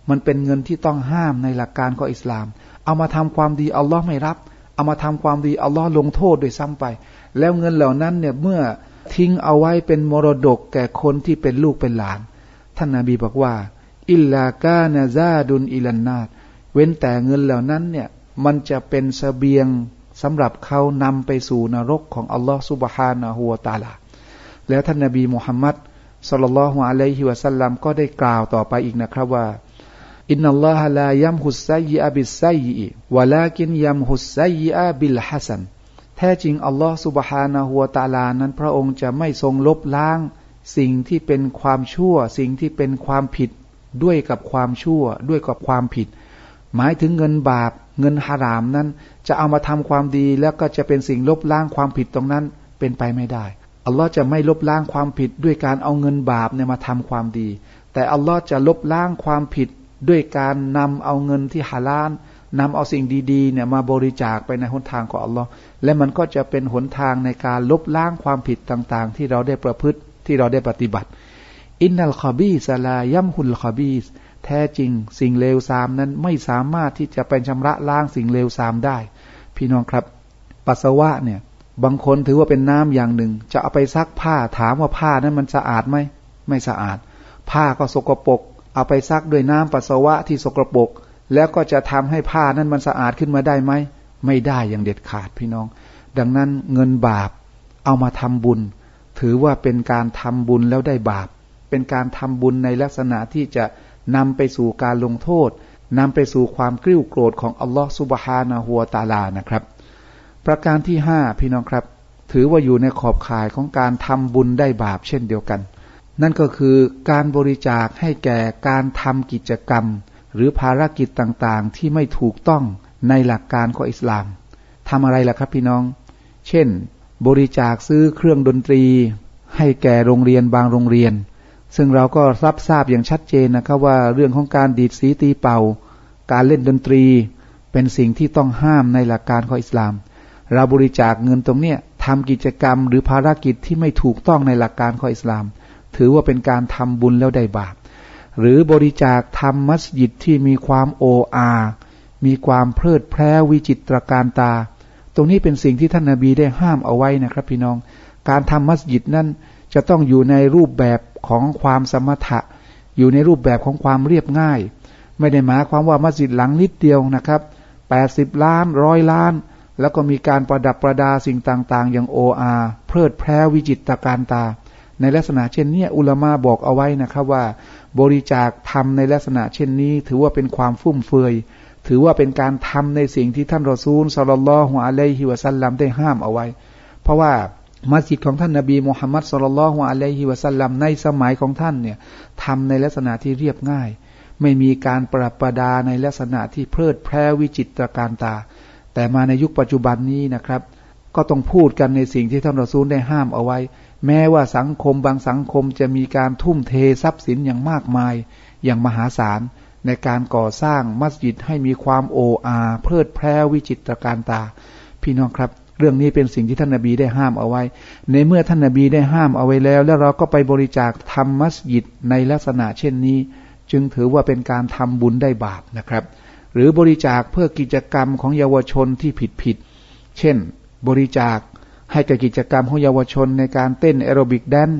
มันเป็นเงินที่ต้องห้ามในหลักการของอิสลาม เอามาทำความดีอัลลอฮ์ไม่รับ เอามาทำความดีอัลลอฮ์ลงโทษโดยซ้ำไป แล้วเงินเหล่านั้นเนี่ยเมื่อ ทิ้งเอาไว้เป็นมรดกแก่คนที่เป็นลูกเป็นหลาน ท่านนาบีบอกว่า إلا كان زاده إلى النارเว้นแต่เงินเหล่านั้นเนี่ยมันจะเป็นเสบียงสำหรับเขานำไปสู่นรกของอัลลอฮ์سبحانه وتعالى แล้วท่านนบีมุฮัมมัดصلى الله عليه وسلمก็ได้กล่าวต่อไปอีกนะครับว่า إن الله لا يمحو السيئ بالسيئ ولكن يمحو السيئยะบิลฮัสัน แท้จริงอัลลอฮ์สุบฮานะฮัวตาลานั้นพระองค์จะไม่ทรงลบล้าง สิ่งที่เป็นความชั่ว สิ่งที่เป็นความผิดด้วยกับความชั่ว ด้วยกับความผิด หมายถึงเงินบาป เงินฮารามนั้น จะเอามาทำความดีแล้วก็จะเป็นสิ่งลบล้างความผิดตรงนั้นเป็นไปไม่ได้อัลลอฮ์จะไม่ลบล้างความผิดด้วยการเอาเงินบาปเนี่ยมาทำความดี แต่อัลลอฮ์จะลบล้างความผิดด้วยการนำเอาเงินที่ฮาลาล นำเอาสิ่งดีๆเนี่ยมาบริจาคไปในหนทางของอัลลอฮ์และมันก็จะเป็นหนทางในการลบล้างความผิดต่างๆ ที่เราได้ประพฤติที่เราได้ปฏิบัติ อินนัลคอบีสลายัมฮุลคอบีสแท้จริงสิ่งเลวทรามนั้นไม่สามารถที่จะเป็นชำระล้างสิ่งเลวทรามได้ พี่น้องครับ ปัสสาวะเนี่ยบางคนถือว่าเป็นน้ำอย่างหนึ่ง จะเอาไปซักผ้าถามว่าผ้านั้นมันสะอาดไหมไม่สะอาด ผ้าก็สกปรกเอาไปซักด้วยน้ำปัสสาวะที่สกปรก แล้วก็จะทำให้ผ้านั้นมันสะอาดขึ้นมาได้ไหม ไม่ได้อย่างเด็ดขาดพี่น้อง ดังนั้นเงินบาปเอามาทำบุญ ถือว่าเป็นการทำบุญแล้วได้บาป เป็นการทำบุญในลักษณะที่จะนำไปสู่การลงโทษนำไปสู่ความกริ้วโกรธของอัลลอฮฺสุบฮานะฮัวตาลานะครับ ประการที่ห้าพี่น้องครับ ถือว่าอยู่ในขอบข่ายของการทำบุญได้บาปเช่นเดียวกัน นั่นก็คือการบริจาคให้แก่การทำกิจกรรม หรือภารกิจต่างๆ ที่ไม่ถูกต้องในหลักการของอิสลามทำอะไรล่ะครับพี่น้อง เช่น บริจาคซื้อเครื่องดนตรี ให้แก่โรงเรียนบางโรงเรียน ซึ่งเราก็รับทราบอย่างชัดเจนนะครับว่าเรื่องของการดีดสีตีเป่า การเล่นดนตรี เป็นสิ่งที่ต้องห้ามในหลักการของอิสลาม เราบริจาคเงินตรงเนี้ยทำกิจกรรมหรือภารกิจที่ไม่ถูกต้องในหลักการของอิสลาม ถือว่าเป็นการทำบุญแล้วได้บาป หรือบริจาคทำมัสยิดที่มีความโออามีความเพลิดเพลินวิจิตรการตา ตรงนี้เป็นสิ่งที่ท่านนาบีได้ห้ามเอาไว้นะครับพี่น้อง การทำมัสยิดนั้นจะต้องอยู่ในรูปแบบของความสมถะ อยู่ในรูปแบบของความเรียบง่าย ไม่ได้หมายความว่ามัสยิดหลังนิดเดียวนะครับแปดสิบล้านร้อยล้าน แล้วก็มีการประดับประดาสิ่งต่างๆ อย่างโออาเพลิดเพลิวิจิตรการตา ในลักษณะเช่นนี้อุลามาบอกเอาไว้นะครับว่า บริจาคทำในลักษณะเช่นนี้ ถือว่าเป็นความฟุ่มเฟือย ถือว่าเป็นการทำในสิ่งที่ท่านรอซูลสัลลัลลอฮุอะลัยฮิวะสัลลัมได้ห้ามเอาไว้ เพราะว่ามัสยิดของท่านนาบีมุฮัมมัดสุลลัลฮวอะลัยฮิวะสัลลัมในสมัยของท่านเนี่ยทำในลักษณะที่เรียบง่าย ไม่มีการปรับประดาในลักษณะที่เพลิดเพลินวิจิตรการตา แต่มาในยุคปัจจุบันนี้นะครับ ก็ต้องพูดกันในสิ่งที่ท่านรอซูลได้ห้ามเอาไว้ แม้ว่าสังคมบางสังคมจะมีการทุ่มเททรัพย์สินอย่างมากมาย อย่างมหาศาล ในการก่อสร้างมัสยิดให้มีความโออา เพลิดเพลิวิจิตรการตา พี่น้องครับ เรื่องนี้เป็นสิ่งที่ท่านนาบีได้ห้ามเอาไว้ ในเมื่อท่านนาบีได้ห้ามเอาไว้แล้ว แล้วเราก็ไปบริจาคทำมัสยิดในลักษณะเช่นนี้ จึงถือว่าเป็นการทำบุญได้บาปนะครับ หรือบริจาคเพื่อกิจกรรมของเยาวชนที่ผิดผิดเช่น บริจาค ให้กับกิจกรรมของเยาวชนในการเต้นแอโรบิกแดน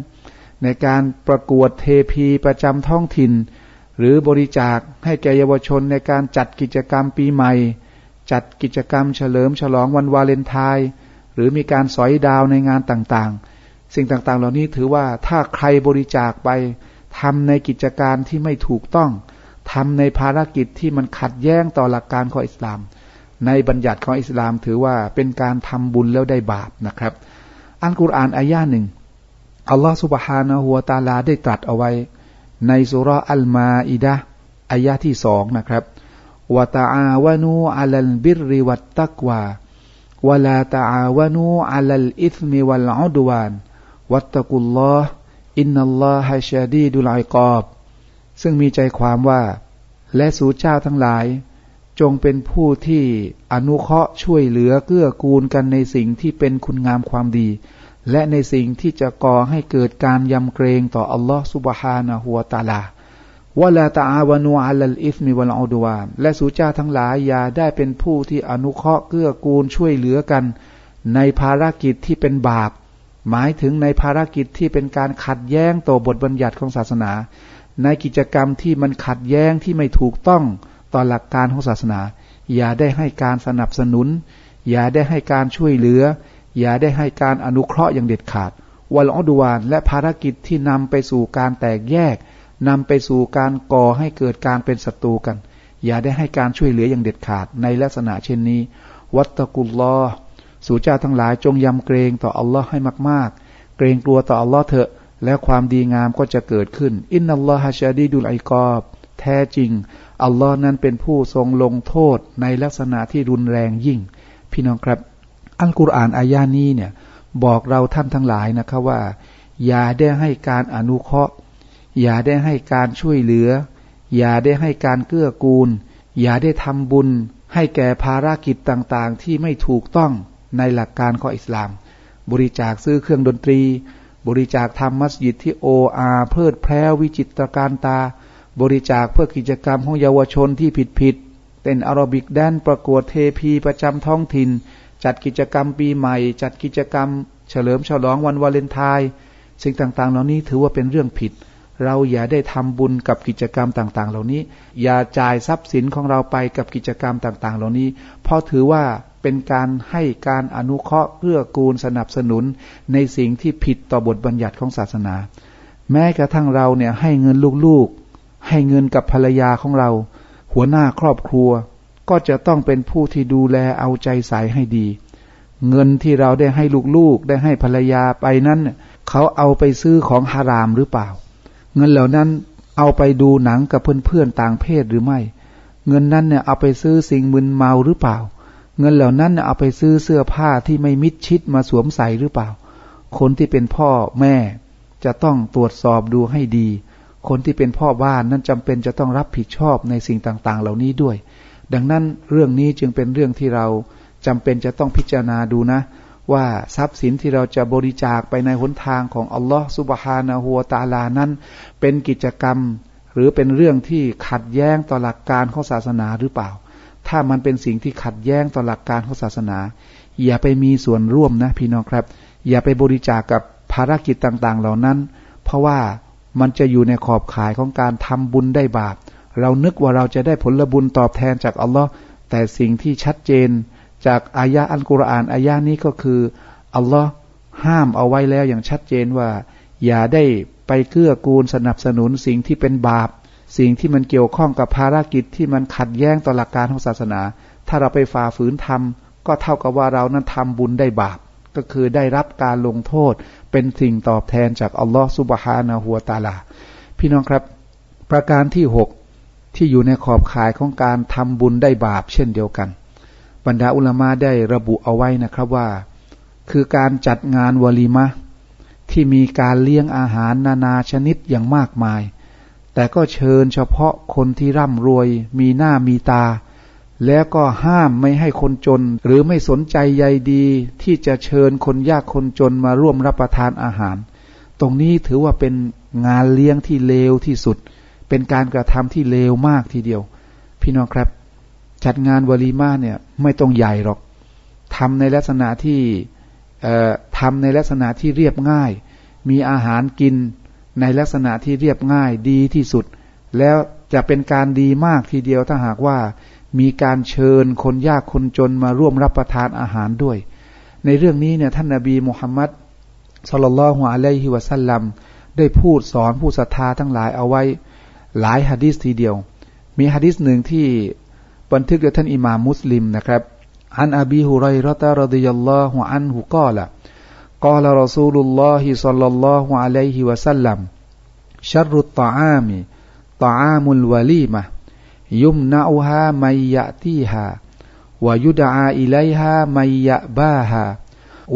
ในการประกวดเทพีประจำท้องถิ่น หรือบริจาคให้แก่เยาวชนในการจัดกิจกรรมปีใหม่ จัดกิจกรรมเฉลิมฉลองวันวาเลนไทน์หรือมีการสอยดาวในงานต่างๆ สิ่งต่างๆ เหล่านี้ถือว่าถ้าใครบริจาคไปทำในกิจการที่ไม่ถูกต้องทำในภารกิจที่มันขัดแย้งต่อหลักการของอิสลาม ในบัญญัติของอิสลามถือว่าเป็นการทำบุญแล้วได้บาปนะครับ อันกุรอานอายาหนึ่งอัลลอฮฺสุบฮานะฮัวตาลาได้ตรัสเอาไว้ ในสุรอัลมาอิดะอายาที่สองนะครับวะตาอาวานูอัลลบิริวัตตักวาวะลาตาอาวนูอัลลอิธมิวัลอุดวานวัตตะกุลลอฮ์อินนัลลอฮะชาดีดุลไอกอบ ซึ่งมีใจความว่า และสู่เจ้าทั้งหลาย จงเป็นผู้ที่อนุเคราะห์ช่วยเหลือเกื้อกูลกันในสิ่งที่เป็นคุณงามความดี และในสิ่งที่จะก่อให้เกิดการยำเกรงต่ออัลลอฮ์สุบฮานะฮัวตาลาวะลาตาอาวานูอัลลอิฟมิวัลอูดวานและสูจ้าทั้งหลายอย่าได้เป็นผู้ที่อนุเคราะห์เกื้อกูลช่วยเหลือกัน ในภารกิจที่เป็นบาป หมายถึงในภารกิจที่เป็นการขัดแย้งต่อบทบัญญัติของศาสนา ในกิจกรรมที่มันขัดแย้งที่ไม่ถูกต้อง ต่อหลักการของศาสนา อย่าได้ให้การสนับสนุน อย่าได้ให้การช่วยเหลือ อย่าได้ให้การอนุเคราะห์อย่างเด็ดขาดวัลอดวานและภารกิจที่นำไปสู่การแตกแยกนำไปสู่การก่อให้เกิดการเป็นศัตรูกัน อย่าได้ให้การช่วยเหลืออย่างเด็ดขาดในลักษณะเช่นนี้ วัตกุลลอสู่เจ้าทั้งหลายจงยำเกรงต่ออัลลอฮ์ให้มากๆ เกรงกลัวต่ออัลลอฮ์เถอะ แล้วความดีงามก็จะเกิดขึ้น อินนัลลอฮะชาดีดุลไอกอบ แท้จริง อัลลอฮ์นั้นเป็นผู้ทรงลงโทษในลักษณะที่รุนแรงยิ่ง พี่น้องครับ อัลกุรอานอายานี้เนี่ยบอกเราท่านทั้งหลายนะครับว่า อย่าได้ให้การอนุเคราะห์ อย่าได้ให้การช่วยเหลือ อย่าได้ให้การเกื้อกูล อย่าได้ทำบุญ ให้แก่ภารกิจต่างๆ ที่ไม่ถูกต้องในหลักการของอิสลาม บริจาคซื้อเครื่องดนตรี บริจาคทำมัสยิดที่โออาเพิดแพร่วิจิตรการตา บริจาคเพื่อกิจกรรมของเยาวชนที่ผิดๆเต้นอารบิกแดนประกวดเทพีประจำท้องถิ่น จัดกิจกรรมปีใหม่ จัดกิจกรรม เฉลิมฉลองวันวาเลนไทน์สิ่งต่างๆ เหล่านี้ถือว่าเป็นเรื่องผิด เราอย่าได้ทำบุญกับกิจกรรมต่างๆ เหล่านี้ อย่าจ่ายทรัพย์สินของเราไปกับกิจกรรมต่างๆ เหล่านี้ เพราะถือว่าเป็นการให้การอนุเคราะห์เพื่อกูลสนับสนุนในสิ่งที่ผิดต่อบทบัญญัติของศาสนา แม้กระทั่งเราเนี่ยให้เงินลูกๆ ให้เงินกับภรรยาของเรา หัวหน้าครอบครัว ก็จะต้องเป็นผู้ที่ดูแลเอาใจใส่ให้ดี เงินที่เราได้ให้ลูกๆ ได้ให้ภรรยาไปนั้น เขาเอาไปซื้อของฮารามหรือเปล่า เงินเหล่านั้นเอาไปดูหนังกับเพื่อนๆต่างเพศหรือไม่ เงินนั้นเนี่ยเอาไปซื้อสิ่งมึนเมาหรือเปล่า เงินเหล่านั้นเอาไปซื้อเสื้อผ้าที่ไม่มิดชิดมาสวมใส่หรือเปล่า คนที่เป็นพ่อแม่จะต้องตรวจสอบดูให้ดี คนที่เป็นพ่อบ้านนั้นจำเป็นจะต้องรับผิดชอบในสิ่งต่าง ๆ เหล่านี้ด้วย ดังนั้นเรื่องนี้จึงเป็นเรื่องที่เราจำเป็นจะต้องพิจารณาดูนะ ว่าทรัพย์สินที่เราจะบริจาคไปในหนทางของอัลลอฮฺสุบฮานะฮัวตาลานั้น เป็นกิจกรรม หรือเป็นเรื่องที่ขัดแย้งต่อหลักการของศาสนาหรือเปล่า ถ้ามันเป็นสิ่งที่ขัดแย้งต่อหลักการของศาสนา อย่าไปมีส่วนร่วมนะพี่น้องครับ อย่าไปบริจาคกกับภารกิจต่าง ๆ เหล่านั้น เพราะว่า มันจะอยู่ในขอบข่ายของการทำบุญได้บาป เรานึกว่าเราจะได้ผลบุญตอบแทนจากอัลลอฮ์แต่สิ่งที่ชัดเจน จากอายะอัลกุรอานอายะนี้ก็คืออัลลอฮ์ห้ามเอาไว้แล้วอย่างชัดเจนว่า อย่าได้ไปเกื้อกูลสนับสนุนสิ่งที่เป็นบาป สิ่งที่มันเกี่ยวข้องกับภารกิจที่มันขัดแย้งต่อหลักการของศาสนา ถ้าเราไปฝ่าฝืนทำก็เท่ากับว่าเรานั้นทำบุญได้บาป ก็คือได้รับการลงโทษ เป็นสิ่งตอบแทนจากอัลลอฮฺสุบฮานะฮัวตาลา พี่น้องครับ ประการที่หกที่อยู่ในขอบข่ายของการทำบุญได้บาปเช่นเดียวกัน บรรดาอุลามาได้ระบุเอาไว้นะครับว่า คือการจัดงานวลีมะที่มีการเลี้ยงอาหารนานาชนิดอย่างมากมาย แต่ก็เชิญเฉพาะคนที่ร่ำรวย มีหน้ามีตา แล้วก็ห้ามไม่ให้คนจน หรือไม่สนใจใยดี ที่จะเชิญคนยากคนจนมาร่วมรับประทานอาหาร ตรงนี้ถือว่าเป็นงานเลี้ยงที่เลวที่สุด เป็นการกระทำที่เลวมากทีเดียว พี่น้องครับ จัดงานวลีมาเนี่ยไม่ต้องใหญ่หรอกทำในลักษณะที่ทำในลักษณะที่เรียบง่าย มีอาหารกินในลักษณะที่เรียบง่ายดีที่สุด แล้วจะเป็นการดีมากทีเดียวถ้าหากว่า มีการเชิญคนยากคนจนมาร่วมรับประทานอาหารด้วย ในเรื่องนี้เนี่ยท่านนาบีมุฮัมมัดสุลลัลฮุอะลัยฮิวะสัลลัมได้พูดสอนผู้ศรัทธาทั้งหลายเอาไว้หลายฮะดิษทีเดียว มีฮะดิษหนึ่งที่บันทึกโดยท่านอิหม่ามมุสลิมนะครับอันอบีฮุไรรตะรดิยัลลอฮุอันฮุกาละ ยุมนาอุฮาไมยะทีฮาวายุดาอิไลฮาไมยะบาฮา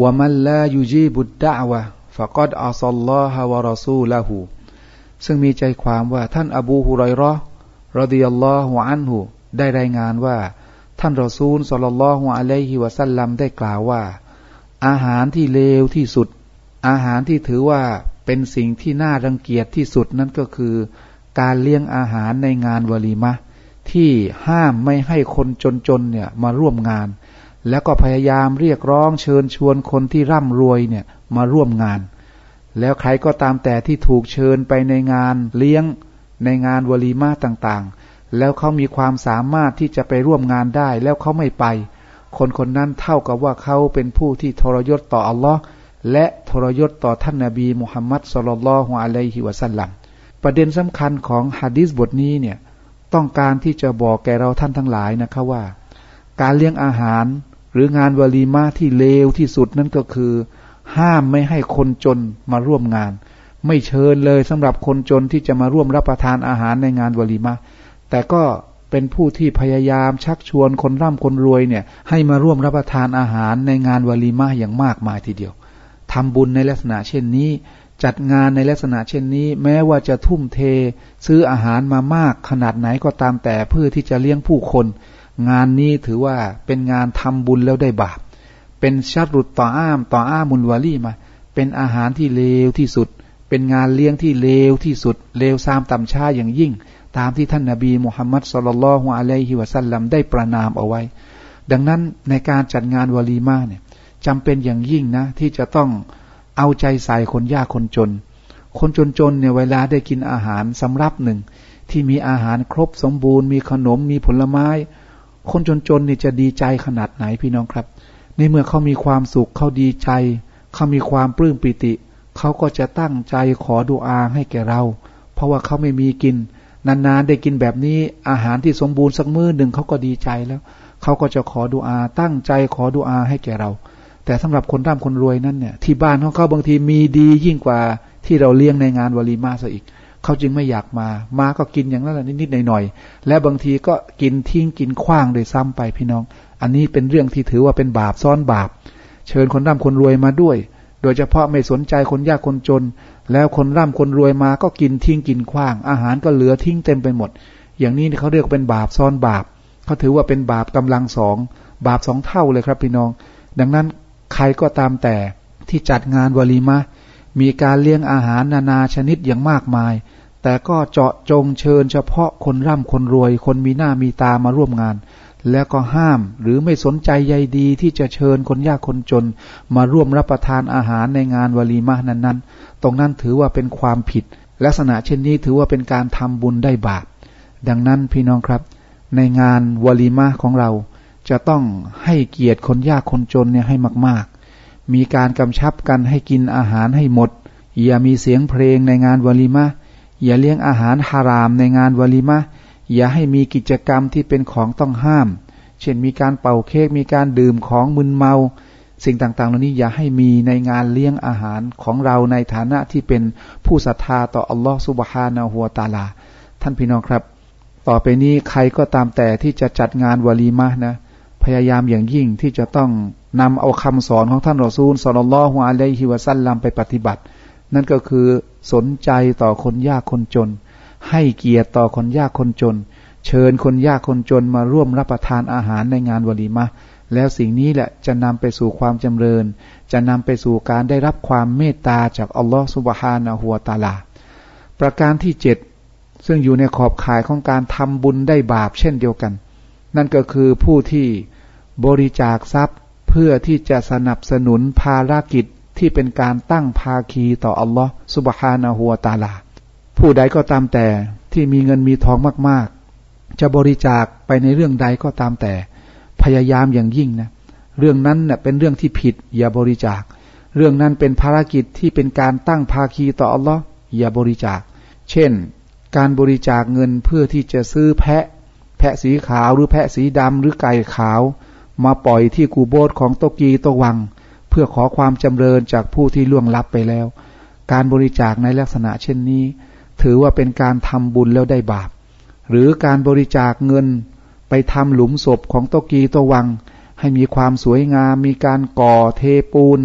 วามัลลายุจีบุดดาวะฟะกอดอัสลลอฮาวะรอซูลาหูซึ่งมีใจความว่าท่านอบูฮุไรรอรดิยัลลอฮุอันหูได้รายงานว่า ท่านรอซูลสลลลอฮุอะลัยฮิวะสัลลัมได้กล่าวว่า อาหารที่เลวที่สุด อาหารที่ถือว่าเป็นสิ่งที่น่ารังเกียจที่สุดนั่นก็คือ การเลี้ยงอาหารในงานวลีมะ ที่ห้ามไม่ให้คนจนๆเนี่ยมาร่วมงาน แล้วก็พยายามเรียกร้องเชิญชวนคนที่ร่ำรวยเนี่ยมาร่วมงาน แล้วใครก็ตามแต่ที่ถูกเชิญไปในงานเลี้ยงในงานวลีมาต่างๆ แล้วเขามีความสามารถที่จะไปร่วมงานได้แล้วเขาไม่ไป คนคนนั้นเท่ากับว่าเขาเป็นผู้ที่ทรยศต่ออัลลอฮ์และทรยศต่อท่านนาบีมุฮัมมัดสลลัลฮุอะลัยฮิวะสัลลัมประเด็นสำคัญของฮะดิษบทนี้เนี่ย ต้องการที่จะบอกแก่เราท่านทั้งหลายนะครับว่า การเลี้ยงอาหารหรืองานวลีมาที่เลวที่สุดนั่นก็คือ ห้ามไม่ให้คนจนมาร่วมงาน ไม่เชิญเลยสำหรับคนจนที่จะมาร่วมรับประทานอาหารในงานวลีมาแต่ก็เป็นผู้ที่พยายามชักชวนคนร่ำคนรวยเนี่ย ให้มาร่วมรับประทานอาหารในงานวลีมาอย่างมากมายทีเดียวทำบุญในลักษณะเช่นนี้ จัดงานในลักษณะเช่นนี้ แม้ว่าจะทุ่มเท ซื้ออาหารมามากขนาดไหนก็ตามแต่เพื่อที่จะเลี้ยงผู้คน งานนี้ถือว่าเป็นงานทำบุญแล้วได้บาป เป็นชัดรุดต่ออ้ามต่ออ้ามุลวาลีมา เป็นอาหารที่เลวที่สุด เป็นงานเลี้ยงที่เลวที่สุด เลวซามต่ำช้าอย่างยิ่ง ตามที่ท่านนาบีมุฮัมมัดสุลลัลฮุอะลัยฮิวะสัลลัมได้ประนามเอาไว้ ดังนั้นในการจัดงานวาลีมาเนี่ยจำเป็นอย่างยิ่งนะที่จะต้อง เอาใจใส่คนยากคนจน คนจนๆเนี่ยเวลาได้กินอาหารสำรับหนึ่ง ที่มีอาหารครบสมบูรณ์ มีขนมมีผลไม้ คนจนๆนี่จะดีใจขนาดไหนพี่น้องครับ ในเมื่อเขามีความสุขเขาดีใจ เขามีความปลื้มปิติ เขาก็จะตั้งใจขอดุอาให้แก่เรา เพราะว่าเขาไม่มีกิน นานๆได้กินแบบนี้อาหารที่สมบูรณ์สักมื้อหนึ่งเขาก็ดีใจแล้ว เขาก็จะขอดูอาตั้งใจขอดูอาให้แก่เรา แต่สำหรับคนร่ำคนรวยนั้นเนี่ยที่บ้านของเขาบางทีมีดียิ่งกว่าที่เราเลี้ยงในงานวลีมาซะอีก เขาจึงไม่อยากมา มาก็กินอย่างนั้นนิดๆหน่อยๆและบางทีก็กินทิ้งกินขว้างโดยซ้ำไปพี่น้อง อันนี้เป็นเรื่องที่ถือว่าเป็นบาปซ้อนบาป เชิญคนร่ำคนรวยมาด้วย โดยเฉพาะไม่สนใจคนยากคนจน แล้วคนร่ำคนรวยมาก็กินทิ้งกินขว้าง อาหารก็เหลือทิ้งเต็มไปหมด อย่างนี้เขาเรียกเป็นบาปซ้อนบาปเขาถือว่าเป็นบาปกำลังสองบาปสองเท่าเลยครับพี่น้อง ดังนั้น ใครก็ตามแต่ที่จัดงานวลีมะ มีการเลี้ยงอาหารนานาชนิดอย่างมากมาย แต่ก็เจาะจงเชิญเฉพาะคนร่ำคนรวย คนมีหน้ามีตามาร่วมงาน แล้วก็ห้ามหรือไม่สนใจใยดีที่จะเชิญคนยากคนจน มาร่วมรับประทานอาหารในงานวลีมะนั้นๆ ตรงนั้นถือว่าเป็นความผิด ลักษณะเช่นนี้ถือว่าเป็นการทำบุญได้บาปดังนั้นพี่น้องครับ ในงานวลีมะของเรา จะต้องให้เกียรติคนยากคนจนเนี่ยให้มาก ๆ มีการกำชับกันให้กินอาหารให้หมด อย่ามีเสียงเพลงในงานวลีมะ อย่าเลี้ยงอาหารฮารามในงานวลีมะ อย่าให้มีกิจกรรมที่เป็นของต้องห้าม เช่นมีการเป่าเค้ก มีการดื่มของมึนเมา สิ่งต่างๆ เหล่านี้อย่าให้มีในงานเลี้ยงอาหารของเราในฐานะที่เป็นผู้ศรัทธาต่ออัลลอฮฺสุบฮานาหัวตาลา ท่านพี่น้องครับ ต่อไปนี้ใครก็ตามแต่ที่จะจัดงานวลีมะนะ พยายามอย่างยิ่งที่จะต้องนำเอาคำสอนของท่านรอซูลสลลัลอฮุอะลัยฮิวะซัลลัมไปปฏิบัติ นั่นก็คือสนใจต่อคนยากคนจน ให้เกียรติต่อคนยากคนจน เชิญคนยากคนจนมาร่วมรับประทานอาหารในงานวลีมะแล้วสิ่งนี้แหละจะนำไปสู่ความจำเริญ จะนำไปสู่การได้รับความเมตตาจากอัลลอฮฺสุบฮานะฮัวตาลา ประการที่เจ็ดซึ่งอยู่ในขอบข่ายของการทำบุญได้บาปเช่นเดียวกัน นั่นก็คือผู้ที่บริจาคทรัพย์เพื่อที่จะสนับสนุนภารกิจที่เป็นการตั้งภาคีต่ออัลลอฮฺสุบฮานะฮัวตาลา ผู้ใดก็ตามแต่ที่มีเงินมีทองมากๆ จะบริจาคไปในเรื่องใดก็ตามแต่ พยายามอย่างยิ่งนะ เรื่องนั้นเน่ยเป็นเรื่องที่ผิด อย่าบริจาค เรื่องนั้นเป็นภารกิจที่เป็นการตั้งภาคีต่ออัลลอฮ์อย่าบริจาค เช่น การบริจาคเงินเพื่อที่จะซื้อแพะ แพะสีขาวหรือแพะสีดำหรือไก่ขาว มาปล่อยที่กูโบสของโตกีโตวัง เพื่อขอความจำเริญจากผู้ที่ล่วงลับไปแล้ว การบริจาคในลักษณะเช่นนี้ ถือว่าเป็นการทำบุญแล้วได้บาป หรือการบริจาคเงินไปทำหลุมศพของโตกีโตวัง ให้มีความสวยงาม มีการก่อเทปูน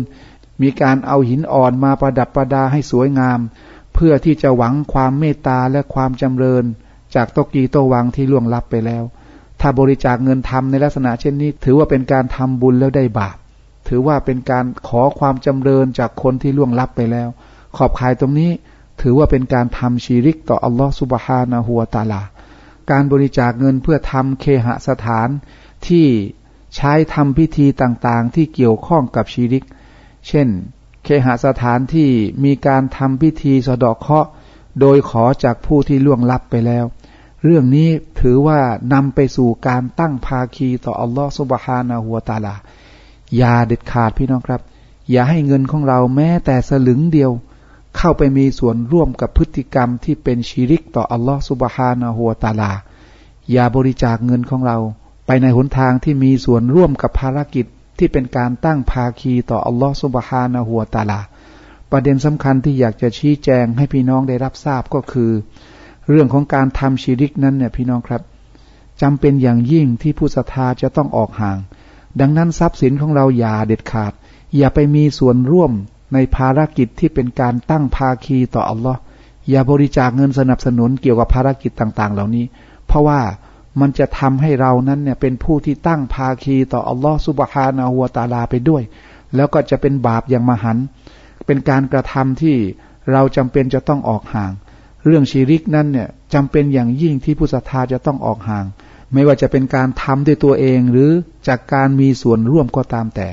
มีการเอาหินอ่อนมาประดับประดาให้สวยงาม เพื่อที่จะหวังความเมตตาและความจำเริญ จากโตกีโตวังที่ล่วงลับไปแล้ว ถ้าบริจาคเงินทำในลักษณะเช่นนี้ ถือว่าเป็นการทำบุญแล้วได้บาป ถือว่าเป็นการขอความจำเริญจากคนที่ล่วงลับไปแล้ว ขอบขายตรงนี้ถือว่าเป็นการทำชีริกต่ออัลลอฮฺสุบฮานะฮัวตาลา การบริจาคเงินเพื่อทำเคหสถานที่ใช้ทำพิธีต่างๆ ที่เกี่ยวข้องกับชีริก เช่น เคหสถานที่มีการทำพิธีสะดอกเคาะโดยขอจากผู้ที่ล่วงลับไปแล้ว เรื่องนี้ถือว่านำไปสู่การตั้งภาคีต่ออัลลอฮฺสุบฮานะฮัวตาลา อย่าเด็ดขาดพี่น้องครับ อย่าให้เงินของเราแม้แต่สลึงเดียว เข้าไปมีส่วนร่วมกับพฤติกรรมที่เป็นชีริกต่ออัลลอฮฺสุบฮานะฮัวตาลา อย่าบริจาคเงินของเรา ไปในหนทางที่มีส่วนร่วมกับภารกิจที่เป็นการตั้งภาคีต่ออัลลอฮฺสุบฮานะฮัวตาลา ประเด็นสำคัญที่อยากจะชี้แจงให้พี่น้องได้รับทราบก็คือ เรื่องของการทำชีริกนั้นเนี่ยพี่น้องครับจำเป็นอย่างยิ่งที่ผู้ศรัทธาจะต้องออกห่าง ดังนั้นทรัพย์สินของเราอย่าเด็ดขาด อย่าไปมีส่วนร่วมในภารกิจที่เป็นการตั้งภาคีต่ออัลลอฮ์อย่าบริจาคเงินสนับสนุนเกี่ยวกับภารกิจต่าง ๆ เหล่านี้ เพราะว่ามันจะทำให้เรานั้นเนี่ยเป็นผู้ที่ตั้งภาคีต่ออัลลอฮ์สุบฮานาหัวตาลาไปด้วย แล้วก็จะเป็นบาปอย่างมหัน เป็นการกระทำที่เราจำเป็นจะต้องออกห่าง เรื่องชีริกนั้นเนี่ยจำเป็นอย่างยิ่งที่ผู้ศรัทธาจะต้องออกห่าง ไม่ว่าจะเป็นการทำด้วยตัวเองหรือจากการมีส่วนร่วมก็ตามแต่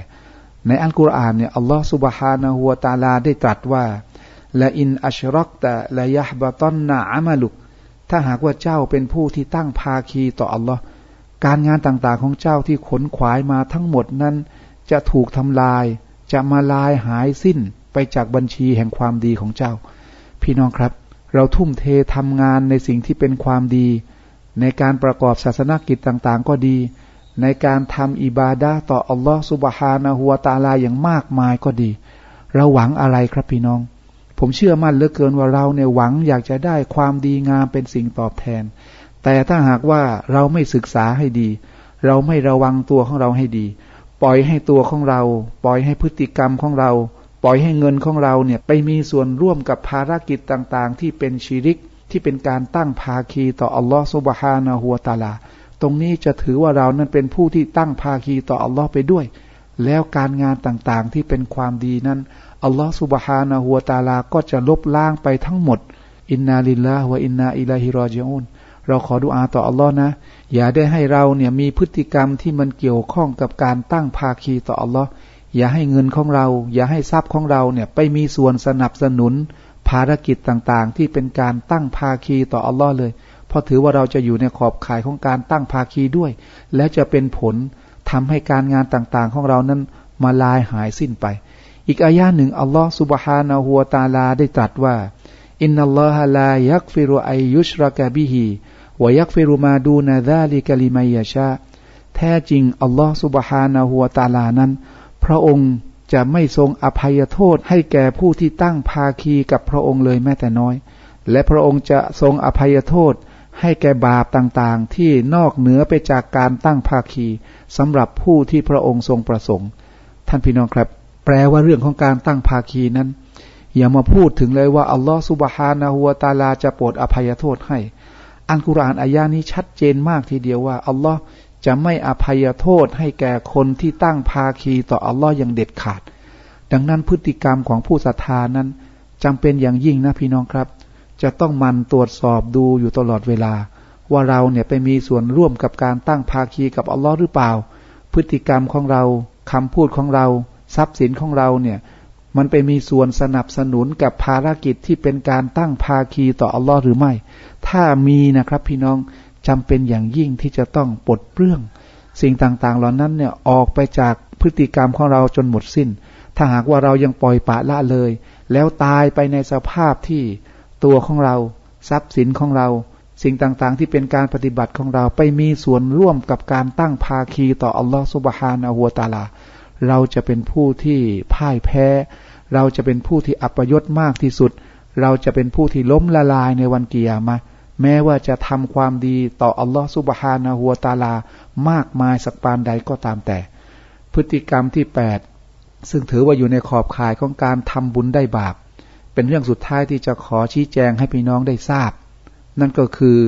ในอัลกุรอานเนี่ยอัลลอฮ์สุบฮานาหัวตาลาได้ตรัสว่าละอินอัชรักตะละยะบะตอนนาอามาลุก ถ้าหากว่าเจ้าเป็นผู้ที่ตั้งภาคีต่ออัลลอฮ์การงานต่างๆของเจ้าที่ขนขวายมาทั้งหมดนั้น จะถูกทำลาย จะมาลายหายสิ้นไปจากบัญชีแห่งความดีของเจ้า พี่น้องครับ เราทุ่มเททำงานในสิ่งที่เป็นความดี ในการประกอบศาสนกิจต่างๆ ก็ดี ในการทำอิบาดาต่ออัลลอฮ์สุบฮานะฮัวตาลาอย่างมากมายก็ดี เราหวังอะไรครับพี่น้อง ผมเชื่อมั่นเหลือเกินว่าเราเนี่ยหวังอยากจะได้ความดีงามเป็นสิ่งตอบแทน แต่ถ้าหากว่าเราไม่ศึกษาให้ดี เราไม่ระวังตัวของเราให้ดี ปล่อยให้ตัวของเรา ปล่อยให้พฤติกรรมของเรา ปล่อยให้เงินของเราเนี่ยไปมีส่วนร่วมกับภารกิจต่างๆ ที่เป็นชีริกที่เป็นการตั้งภาคีต่ออัลลอฮฺสุบฮานะฮัวตาลา ตรงนี้จะถือว่าเรานั้นเป็นผู้ที่ตั้งภาคีต่ออัลลอฮ์ไปด้วย แล้วการงานต่างๆที่เป็นความดีนั้นอัลลอฮฺสุบฮานะฮัวตาลาก็จะลบล้างไปทั้งหมด อินนาลิลลาฮวอินนาอิลาฮิรอจิอุนเราขอดุอาต่ออัลลอฮ์นะ อย่าได้ให้เราเนี่ยมีพฤติกรรมที่มันเกี่ยวข้องกับการตั้งภาคีต่ออัลลอฮ์ อย่าให้เงินของเรา อย่าให้ทรัพย์ของเราเนี่ยไปมีส่วนสนับสนุนภารกิจต่างๆ ที่เป็นการตั้งภาคีต่ออัลลอฮ์เลย เพราะถือว่าเราจะอยู่ในขอบข่ายของการตั้งภาคีด้วย และจะเป็นผลทำให้การงานต่างๆ ของเรานั้นมาลายหายสิ้นไป อีกอายาหนึ่งอัลลอฮ์สุบฮานาหัวตาลาได้ตรัสว่าอินนัลลอฮะลายักฟิรุไอยุชรากะบิฮีวยักฟิรุมาดูนาซาลิกะลิมัยยะชาแท้จริงอัลลอฮ์สุบฮานาหัวตาลานั้น พระองค์จะไม่ทรงอภัยโทษให้แก่ผู้ที่ตั้งภาคีกับพระองค์เลยแม้แต่น้อย และพระองค์จะทรงอภัยโทษให้แก่บาปต่างๆ ที่นอกเหนือไปจากการตั้งภาคีสำหรับผู้ที่พระองค์ทรงประสงค์ ท่านพี่น้องครับ แปลว่าเรื่องของการตั้งภาคีนั้น อย่ามาพูดถึงเลยว่าอัลลอฮฺสุบฮานาหัวตาลาจะโปรดอภัยโทษให้ อันกุรอานอายานี้ชัดเจนมากทีเดียวว่าอัลลอฮ์ จะไม่อภัยโทษให้แก่คนที่ตั้งภาคีต่ออัลลอฮ์อย่างเด็ดขาด ดังนั้นพฤติกรรมของผู้ศรัทธานั้นจำเป็นอย่างยิ่งนะพี่น้องครับ จะต้องมันตรวจสอบดูอยู่ตลอดเวลา ว่าเราเนี่ยไปมีส่วนร่วมกับการตั้งภาคีกับอัลลอฮ์หรือเปล่า พฤติกรรมของเราคำพูดของเราทรัพย์สินของเราเนี่ยมันไปมีส่วนสนับสนุนกับภารกิจที่เป็นการตั้งภาคีต่ออัลลอฮ์หรือไม่ ถ้ามีนะครับพี่น้อง จำเป็นอย่างยิ่งที่จะต้องปลดเปลื้อง สิ่งต่างๆ เหล่านั้นเนี่ยออกไปจากพฤติกรรมของเราจนหมดสิ้น ถ้าหากว่าเรายังปล่อยปะละเลย แล้วตายไปในสภาพที่ตัวของเรา ทรัพย์สินของเรา สิ่งต่างๆ ที่เป็นการปฏิบัติของเราไปมีส่วนร่วมกับการตั้งภาคีต่ออัลลอฮ์สุบฮานะฮัวตาลา เราจะเป็นผู้ที่พ่ายแพ้ เราจะเป็นผู้ที่อัปยศมากที่สุด เราจะเป็นผู้ที่ล้มละลายในวันเกียรมา แม้ว่าจะทำความดีต่ออัลลอฮฺสุบฮานะฮัวตาลามากมายสักปานใดก็ตามแต่ พฤติกรรมที่แปดซึ่งถือว่าอยู่ในขอบข่ายของการทำบุญได้บาป เป็นเรื่องสุดท้ายที่จะขอชี้แจงให้พี่น้องได้ทราบ นั่นก็คือ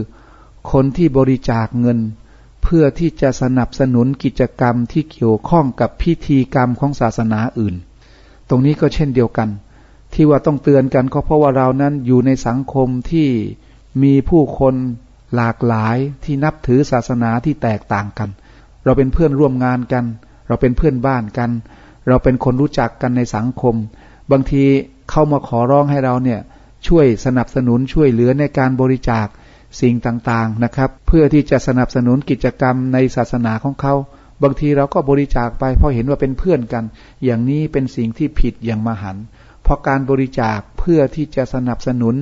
คนที่บริจาคเงิน เพื่อที่จะสนับสนุนกิจกรรมที่เกี่ยวข้องกับพิธีกรรมของศาสนาอื่น ตรงนี้ก็เช่นเดียวกัน ที่ว่าต้องเตือนกันก็เพราะว่าเรานั้นอยู่ในสังคมที่ มีผู้คนหลากหลายที่นับถือศาสนาที่แตกต่างกัน เราเป็นเพื่อนร่วมงานกัน เราเป็นเพื่อนบ้านกัน เราเป็นคนรู้จักกันในสังคม บางทีเข้ามาขอร้องให้เราเนี่ยช่วยสนับสนุนช่วยเหลือในการบริจาคสิ่งต่างๆนะครับ เพื่อที่จะสนับสนุนกิจกรรมในศาสนาของเขา บางทีเราก็บริจาคไปเพราะเห็นว่าเป็นเพื่อนกัน อย่างนี้เป็นสิ่งที่ผิดอย่างมหัน เพราะการบริจาคเพื่อที่จะสนับสนุน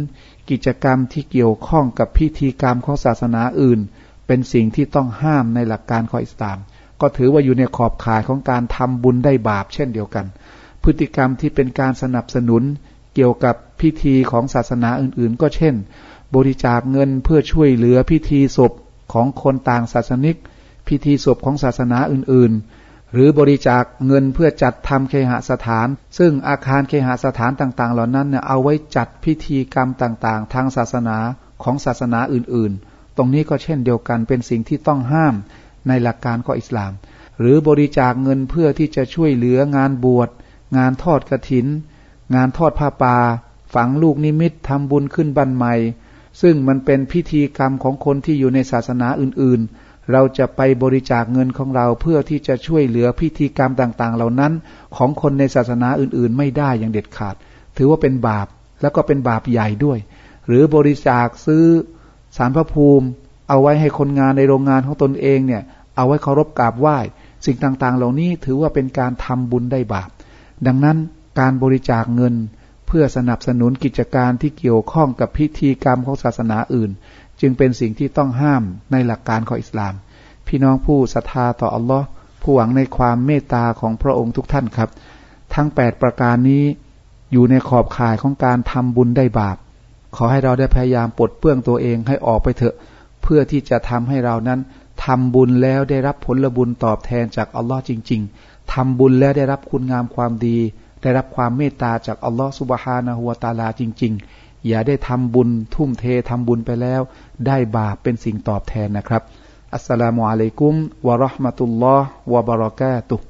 กิจกรรมที่เกี่ยวข้องกับพิธีกรรมของศาสนาอื่น เป็นสิ่งที่ต้องห้ามในหลักการของอิสลาม ก็ถือว่าอยู่ในขอบข่ายของการทำบุญได้บาปเช่นเดียวกัน พฤติกรรมที่เป็นการสนับสนุน เกี่ยวกับพิธีของศาสนาอื่น ๆ ก็เช่น บริจาคเงินเพื่อช่วยเหลือพิธีศพของคนต่างศาสนิก พิธีศพของศาสนาอื่น ๆ หรือบริจาคเงินเพื่อจัดทำเคหสถาน ซึ่งอาคารเคหสถานต่างๆ เหล่านั้นเนี่ยเอาไว้จัดพิธีกรรมต่างๆ ทางศาสนาของศาสนาอื่นๆ ตรงนี้ก็เช่นเดียวกันเป็นสิ่งที่ต้องห้ามในหลักการของอิสลาม หรือบริจาคเงินเพื่อที่จะช่วยเหลืองานบวช งานทอดกระถิน งานทอดผ้าป่าฝังลูกนิมิตทำบุญขึ้นบันใหม่ ซึ่งมันเป็นพิธีกรรมของคนที่อยู่ในศาสนาอื่นๆ เราจะไปบริจาคเงินของเราเพื่อที่จะช่วยเหลือพิธีกรรมต่างๆ เหล่านั้นของคนในศาสนาอื่นๆ ไม่ได้อย่างเด็ดขาด ถือว่าเป็นบาปแล้วก็เป็นบาปใหญ่ด้วย หรือบริจาคซื้อสารพระภูมิ เอาไว้ให้คนงานในโรงงานของตนเองเนี่ยเอาไว้เคารพกราบไหว้ สิ่งต่างๆ เหล่านี้ถือว่าเป็นการทำบุญได้บาป ดังนั้นการบริจาคเงิน เพื่อสนับสนุนกิจการที่เกี่ยวข้องกับพิธีกรรมของศาสนาอื่น จึงเป็นสิ่งที่ต้องห้ามในหลักการของอิสลาม พี่น้องผู้ศรัทธาต่ออัลลอฮ์ผู้หวังในความเมตตาของพระองค์ทุกท่านครับ ทั้ง 8 ประการนี้อยู่ในขอบข่ายของการทำบุญได้บาป ขอให้เราได้พยายามปลดเปื้องตัวเองให้ออกไปเถอะ เพื่อที่จะทำให้เรานั้นทำบุญแล้วได้รับผลบุญตอบแทนจากอัลลอฮ์จริง ๆทำบุญแล้วได้รับคุณงามความดี ได้รับความเมตตาจากอัลลอฮ์สุบฮานะฮุวาตาลาจริง ๆ อย่าได้ทำบุญทุ่มเททำบุญไปแล้ว ได้บาปเป็นสิ่งตอบแทนนะครับ อัสสลามุอะลัยกุมวะราะห์มะตุลลอฮ์วะบะเราะกาตุฮ์